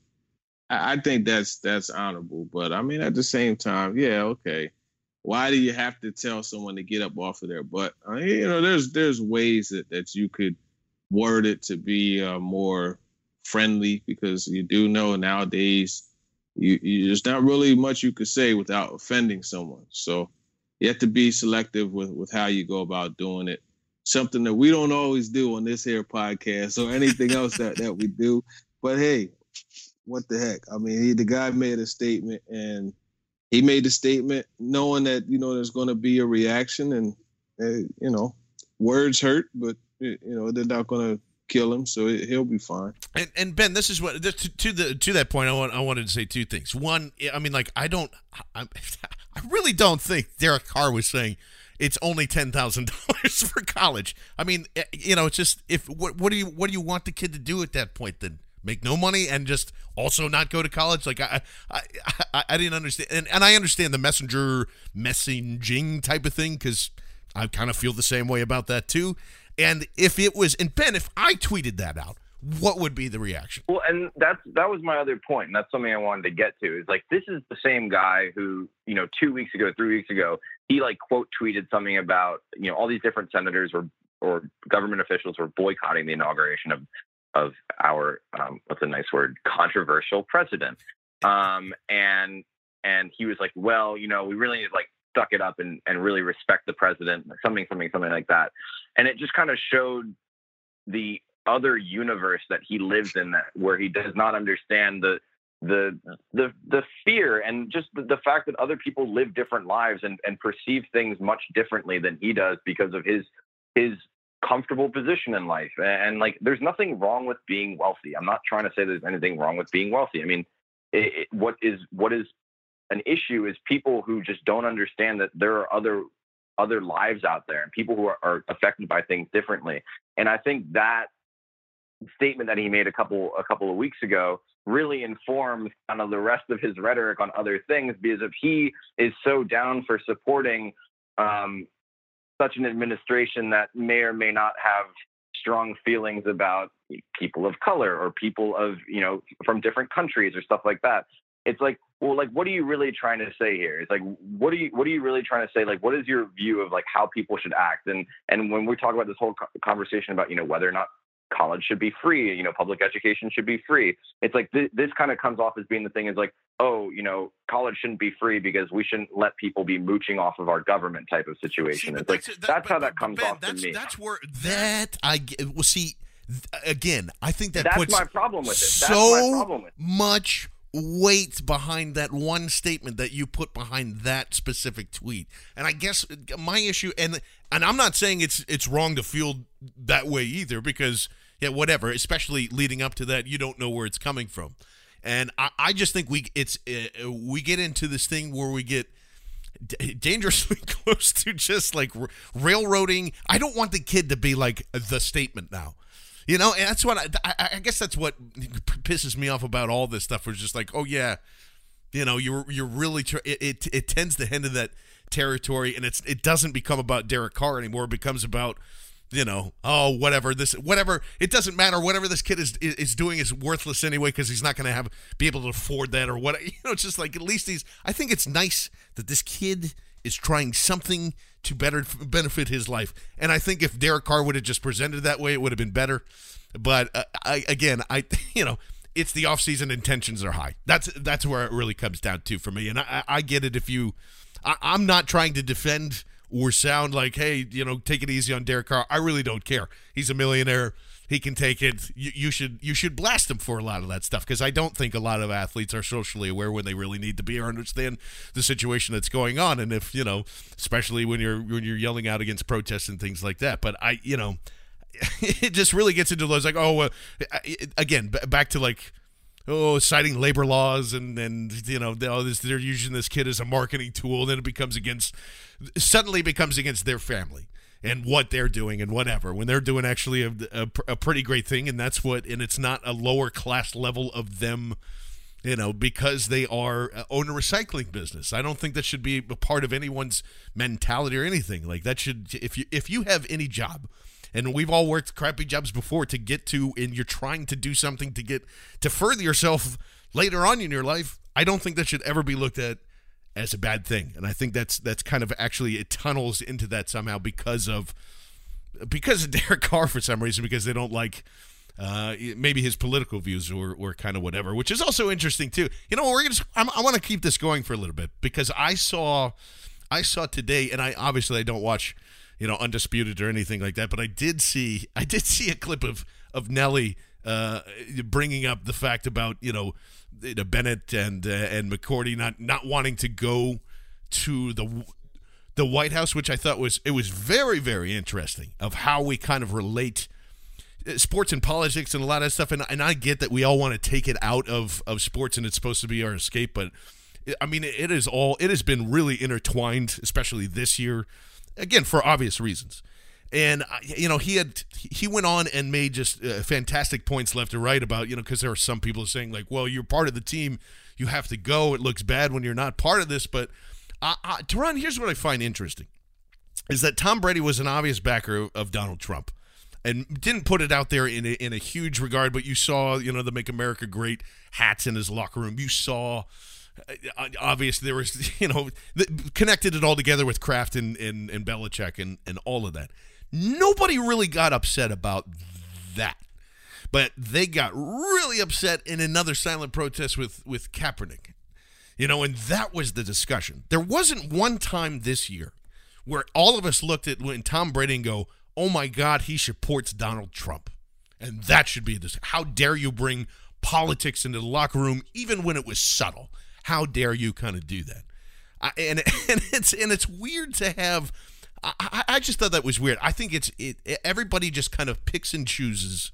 I, I think that's that's honorable, but I mean at the same time, yeah, okay. Why do you have to tell someone to get up off of their butt? I mean, you know, there's there's ways that, that you could word it to be uh, more friendly because you do know nowadays you, you, there's not really much you could say without offending someone. So you have to be selective with with how you go about doing it something that we don't always do on this here podcast or anything else that, that we do. But hey, what the heck? I mean, he, the guy made a statement and he made the statement knowing that, you know, there's going to be a reaction and, uh, you know, words hurt, but, you know, they're not going to kill him, so he'll be fine. And, and Ben, this is what to, to, the to that point. I want I wanted to say two things. One, I mean, like I don't, I, <laughs> I really don't think Derek Carr was saying it's only ten thousand <laughs> dollars for college. I mean, eh, you know, it's just if what what do you what do you want the kid to do at that point then? Make no money and just also not go to college? Like I I I, I didn't understand, and, and I understand the messenger messaging type of thing because I kind of feel the same way about that too. And if it was, and Ben, if I tweeted that out, what would be the reaction? Well, and that's that was my other point, and that's something I wanted to get to. Is like this is the same guy who, you know, two weeks ago, three weeks ago, he like quote tweeted something about, you know, all these different senators or or government officials were boycotting the inauguration of of our um, what's a nice word controversial president. Um, and and he was like, well, you know, we really need like suck it up and, and really respect the president, something, something, something like that. And it just kind of showed the other universe that he lives in that where he does not understand the the the the fear and just the, the fact that other people live different lives and, and perceive things much differently than he does because of his his comfortable position in life. And, and like there's nothing wrong with being wealthy. I'm not trying to say there's anything wrong with being wealthy. I mean it, it, what is what is an issue is people who just don't understand that there are other other lives out there and people who are, are affected by things differently. And I think that statement that he made a couple a couple of weeks ago really informs kind of the rest of his rhetoric on other things because if he is so down for supporting um, such an administration that may or may not have strong feelings about people of color or people of you know from different countries or stuff like that it's like well like what are you really trying to say here? It's like what are you what are you really trying to say? Like what is your view of like how people should act? And and when we talk about this whole conversation about you know whether or not college should be free you know public education should be free. It's like th- this kind of comes off as being the thing is like oh you know college shouldn't be free because we shouldn't let people be mooching off of our government type of situation. see, it's like that's, that, that's but, how that but, comes ben, off that's, to me. that's where that i well see again i think that that's puts my problem with it. That's so much weight behind that one statement that you put behind that specific tweet. And I guess my issue and and I'm not saying it's it's wrong to feel that way either because yeah, whatever, especially leading up to that, you don't know where it's coming from. And I, I just think we it's uh, we get into this thing where we get d- dangerously <laughs> close to just like r- railroading. I don't want the kid to be like the statement now. You know, and that's what I, I, I guess that's what pisses me off about all this stuff. Was just like, oh yeah, you know, you're you're really tr- it, it it tends to head into that territory, and it's it doesn't become about Derek Carr anymore. It becomes about you know, oh, whatever this, whatever. It doesn't matter. Whatever this kid is is doing is worthless anyway because he's not going to have be able to afford that or what. <laughs> You know, it's just like at least he's. I think it's nice that this kid is trying something to better benefit his life. And I think if Derek Carr would have just presented that way, it would have been better. But uh, I, again, I <laughs> you know, it's the offseason intentions are high. That's that's where it really comes down to for me. And I, I get it if you, I, I'm not trying to defend or sound like, hey, you know, take it easy on Derek Carr. I really don't care. He's a millionaire he can take it. You, you, should you should blast him for a lot of that stuff because I don't think a lot of athletes are socially aware when they really need to be or understand the situation that's going on. And if you know, especially when you're when you're yelling out against protests and things like that. But I, you know, <laughs> it just really gets into those like, oh, uh, again, b- back to like oh, citing labor laws and and you know they're using this kid as a marketing tool. Then it becomes against suddenly becomes against their family and what they're doing and whatever when they're doing actually a, a, a, pretty great thing and that's what and it's not a lower class level of them you know because they are uh, own a recycling business. I don't think that should be a part of anyone's mentality or anything. Like that should if you if you have any job and we've all worked crappy jobs before to get to and you're trying to do something to get to further yourself later on in your life i don't think that should ever be looked at as a bad thing. And I think that's that's kind of actually it tunnels into that somehow because of because of <laughs> Derek Carr for some reason because they don't like uh, maybe his political views or, or kind of whatever, which is also interesting too. You know, we're gonna I'm, I want to keep this going for a little bit because I saw I saw today, and I obviously I don't watch you know undisputed or anything like that, but I did see I did see a clip of of Nelly uh, bringing up the fact about you know you Bennett and uh, and McCourty not not wanting to go to the the White House, which I thought was it was very very interesting of how we kind of relate uh, sports and politics and a lot of stuff. And and I get that we all want to take it out of of sports and it's supposed to be our escape, but I mean it is all it has been really intertwined, especially this year, again for obvious reasons and you know he had he went on and made just uh, fantastic points left and right about you know because there are some people saying like well you're part of the team. You have to go. It looks bad when you're not part of this. But uh, uh, Teron here's what I find interesting is that Tom Brady was an obvious backer of Donald Trump and didn't put it out there in a, in a huge regard but you saw you know the make America great hats in his locker room. You saw uh, obvious there was <laughs> you know connected it all together with Kraft and, and, and Belichick and, and all of that Nobody really got upset about that. But they got really upset in another silent protest with, with Kaepernick. You know, and that was the discussion. There wasn't one time this year where all of us looked at when Tom Brady and go, oh my God, he supports Donald Trump. And that should be this. How dare you bring politics into the locker room, even when it was subtle? How dare you kind of do that? I, and <laughs> and it's and it's weird to have. I, I just thought that was weird. I think it's it, everybody just kind of picks and chooses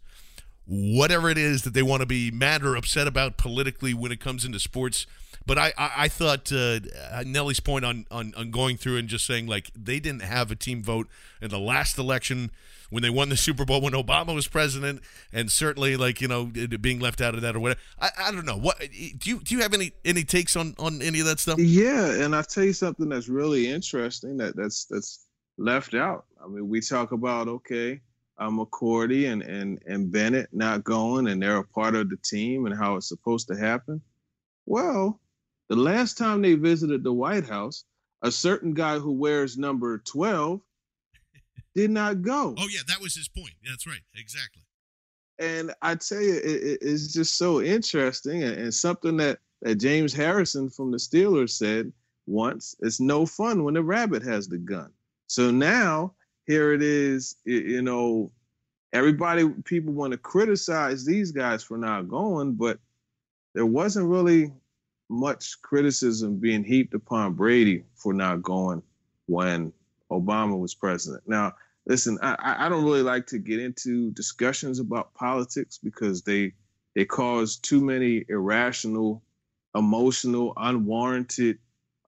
whatever it is that they want to be mad or upset about politically when it comes into sports. But I, I, I thought uh, Nellie's point on, on, on going through and just saying like they didn't have a team vote in the last election when they won the Super Bowl when Obama was president, and certainly like you know being left out of that or whatever. I, I don't know. What do you do? You have any any takes on on any of that stuff? Yeah, and I'll tell you something that's really interesting that that's that's left out. I mean, we talk about okay, um, McCourty and and and Bennett not going, and they're a part of the team and how it's supposed to happen. Well, the last time they visited the White House, a certain guy who wears number twelve <laughs> did not go. Oh yeah, that was his point. That's right, exactly. And I tell you, it, it's just so interesting, and, and something that that James Harrison from the Steelers said once: "It's no fun when the rabbit has the gun." So now here it is, you know, everybody, people want to criticize these guys for not going, but there wasn't really much criticism being heaped upon Brady for not going when Obama was president. Now, listen, I, I don't really like to get into discussions about politics because they they cause too many irrational, emotional, unwarranted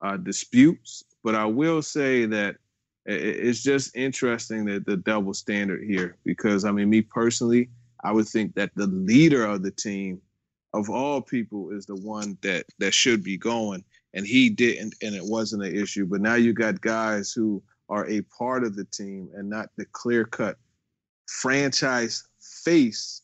uh, disputes. But I will say that it's just interesting that the double standard here because I mean, me personally, I would think that the leader of the team, of all people, is the one that that should be going, and he didn't, and it wasn't an issue. But now you got guys who are a part of the team and not the clear cut franchise face,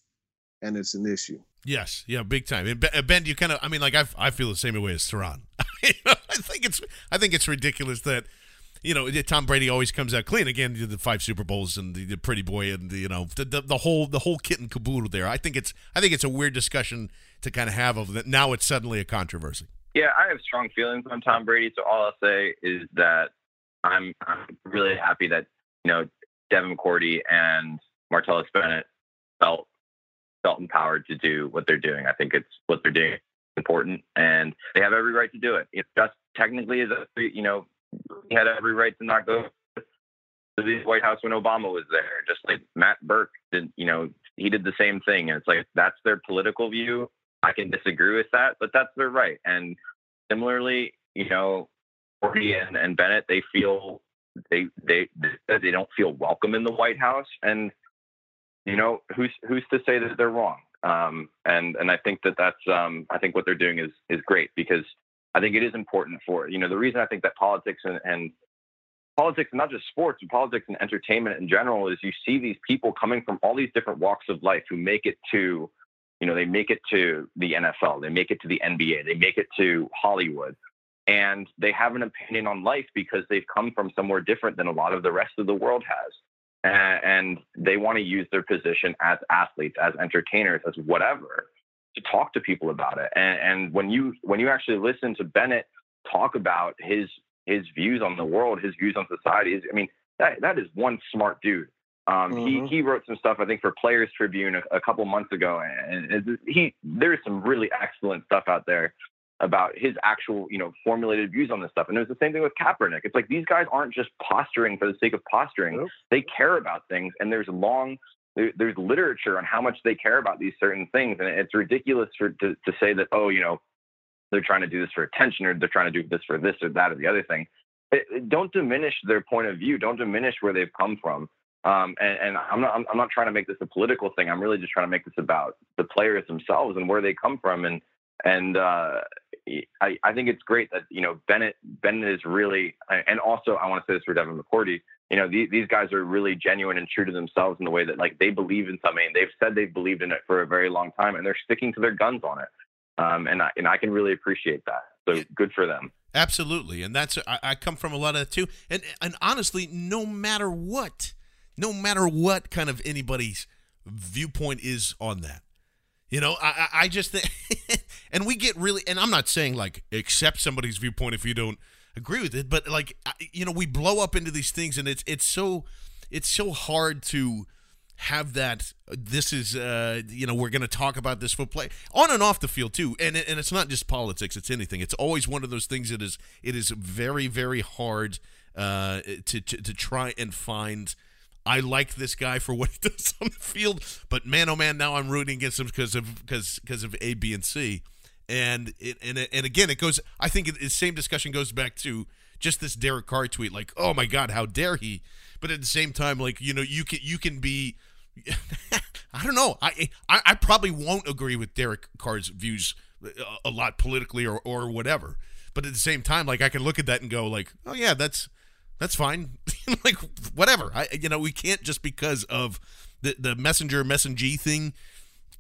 and it's an issue. Yes, yeah, big time. And Ben, you kind of, I mean, like I, I feel the same way as Teron. <laughs> I think it's, I think it's ridiculous that, you know, Tom Brady always comes out clean. Again, the five Super Bowls and the, the pretty boy and the, you know the, the, the whole the whole kit and caboodle there. I think it's, I think it's a weird discussion to kind of have of that. Now it's suddenly a controversy. Yeah, I have strong feelings on Tom Brady. So all I'll say is that I'm, I'm really happy that you know Devin McCourty and Martellus Bennett felt felt empowered to do what they're doing. I think it's what they're doing important, and they have every right to do it. It just technically is a you know he had every right to not go to the White House when Obama was there. Just like Matt Birk did, you know, he did the same thing, and it's like that's their political view. I can disagree with that, but that's their right. And similarly, you know, Forty and, and Bennett, they feel they they they don't feel welcome in the White House, and you know who's who's to say that they're wrong? Um, and and I think that that's um, I think what they're doing is is great because I think it is important for you know the reason I think that politics and, and politics, not just sports, but politics and entertainment in general, is you see these people coming from all these different walks of life who make it to, you know, they make it to the NFL, they make it to the NBA, they make it to Hollywood, and they have an opinion on life because they've come from somewhere different than a lot of the rest of the world has. And they want to use their position as athletes as entertainers as whatever to talk to people about it and, and when you when you actually listen to bennett talk about his his views on the world his views on society i mean that that is one smart dude um, mm-hmm. he he wrote some stuff I think for Players Tribune a, a couple months ago, and he there's some really excellent stuff out there about his actual, you know, formulated views on this stuff. And it was the same thing with Kaepernick. It's like these guys aren't just posturing for the sake of posturing. Nope. They care about things, and there's long there, there's literature on how much they care about these certain things. And it's ridiculous for to, to say that oh, you know, they're trying to do this for attention or they're trying to do this for this or that or the other thing. It, it, don't diminish their point of view. Don't diminish where they've come from. Um, and, and, I'm not I'm not trying to make this a political thing. I'm really just trying to make this about the players themselves and where they come from. And and uh, I, I think it's great that you know Bennett Bennett is really, and also I want to say this for Devin McCourty. You know these, these guys are really genuine and true to themselves in the way that like they believe in something. They've said they've believed in it for a very long time, and they're sticking to their guns on it. Um, and I and I can really appreciate that. So good for them. Absolutely, and that's I, I come from a lot of that too. And and honestly, no matter what no matter what kind of anybody's viewpoint is on that. You know, I, I just think, <laughs> and we get really, and I'm not saying like accept somebody's viewpoint if you don't agree with it, but like, you know, we blow up into these things, and it's it's so it's so hard to have that. This is, uh, you know, we're going to talk about this for play on and off the field too, and and it's not just politics; it's anything. It's always one of those things that is it is very very hard uh, to, to to try and find. I like this guy for what he <laughs> does on the field, but man, oh man, now I'm rooting against him because of because because of A, B, and C, and it and it- and again, it goes. I think the same discussion goes back to just this Derek Carr tweet, like, oh my God, how dare he? But at the same time, like you know, you can you can be. <laughs> I don't know. I, I I probably won't agree with Derek Carr's views a, a lot politically or or whatever. But at the same time, like I can look at that and go, like, oh yeah, that's that's fine. <laughs> like whatever. I you know we can't just because of the the messenger messaging thing.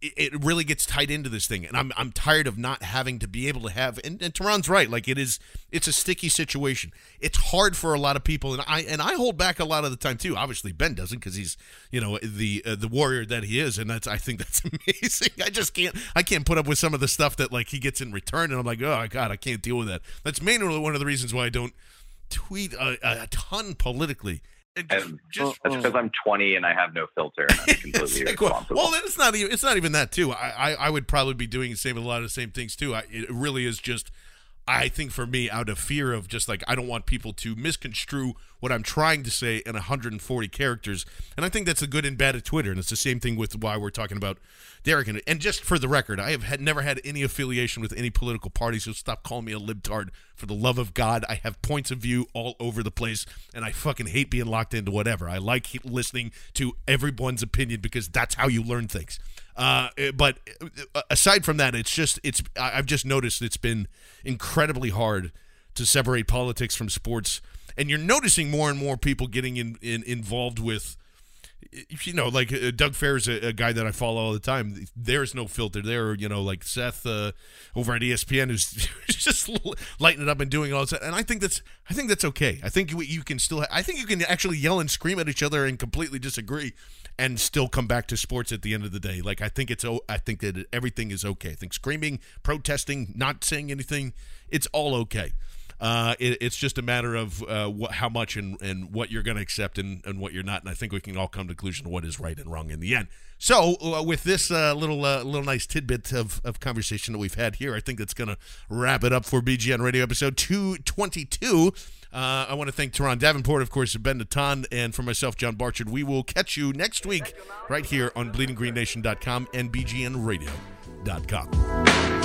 It, really gets tied into this thing, and I'm I'm tired of not having to be able to have. And, and Teron's right. Like it is, it's a sticky situation. It's hard for a lot of people, and I and I hold back a lot of the time too. Obviously, Ben doesn't because he's you know the uh, the warrior that he is, and that's I think that's <laughs> amazing. I just can't I can't put up with some of the stuff that like he gets in return, and I'm like, oh god, I can't deal with that. That's mainly one of the reasons why I don't tweet a, a ton politically. And just that's because I'm 20 and I have no filter and I'm <laughs> completely like, well, irresponsible. well, then it's not even it's not even that too. I, I I would probably be doing the same a lot of the same things too. I, it really is just. I think for me, out of fear of just like I don't want people to misconstrue what I'm trying to say in 140 characters, and I think that's a good and bad of Twitter, and it's the same thing with why we're talking about Derek. And, and just for the record, I have had never had any affiliation with any political party, so stop calling me a libtard. For the love of God, I have points of view all over the place, and I fucking hate being locked into whatever. I like listening to everyone's opinion because that's how you learn things. Uh, but uh, aside from that, it's just it's I've just noticed it's been incredibly hard to separate politics from sports, and you're noticing more and more people getting in, in involved with you know, like uh, Doug Fair is a, a guy that I follow all the time. There's no filter there. You know, like Seth uh, over at ESPN who's <laughs> just lighting it up and doing all this. And I think that's I think that's okay. I think you, you can still I think you can actually yell and scream at each other and completely disagree and still come back to sports at the end of the day. Like I think it's I think that everything is okay. I think screaming, protesting, not saying anything, it's all okay. Uh, it, it's just a matter of uh, how much and, and what you're going to accept and, and what you're not. And I think we can all come to conclusion of what is right and wrong in the end. So, uh, with this uh, little uh, little nice tidbit of, of conversation that we've had here, I think that's going to wrap it up for BGN Radio episode 222. Uh, I want to thank Teron Davenport, of course, Ben Natan, and for myself, John Barchard. We will catch you next week right here on BleedingGreenNation.com and BGNRadio.com.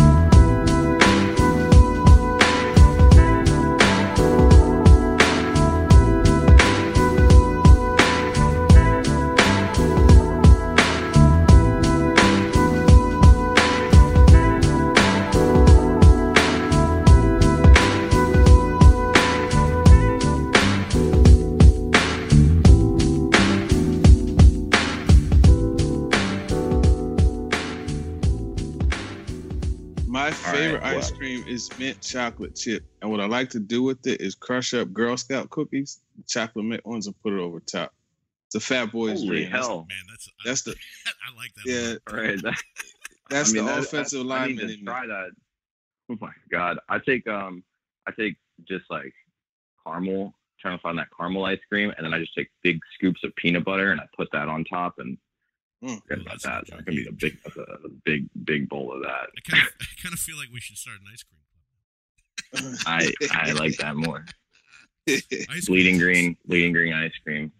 My favorite right, ice what? cream is mint chocolate chip, and what I like to do with it is crush up Girl Scout cookies, chocolate mint ones, and put it over top. It's a Fat Boy's Holy dream. That's- hell! Man, that's That's the <laughs> I like that. yeah. Right. That, <laughs> That's I mean, the that- offensive I, I lineman need in to me. try that. Oh my god! I take um, I take just like caramel, trying to find that caramel ice cream, and then I just take big scoops of peanut butter and I put that on top, and Mm. forget about that. That's gonna be a big, a, a big, big bowl of that. I kind of, I kind of feel like we should start an ice cream. <laughs> I I like that more. <laughs> Ice Bleeding cream. green, bleeding green ice cream.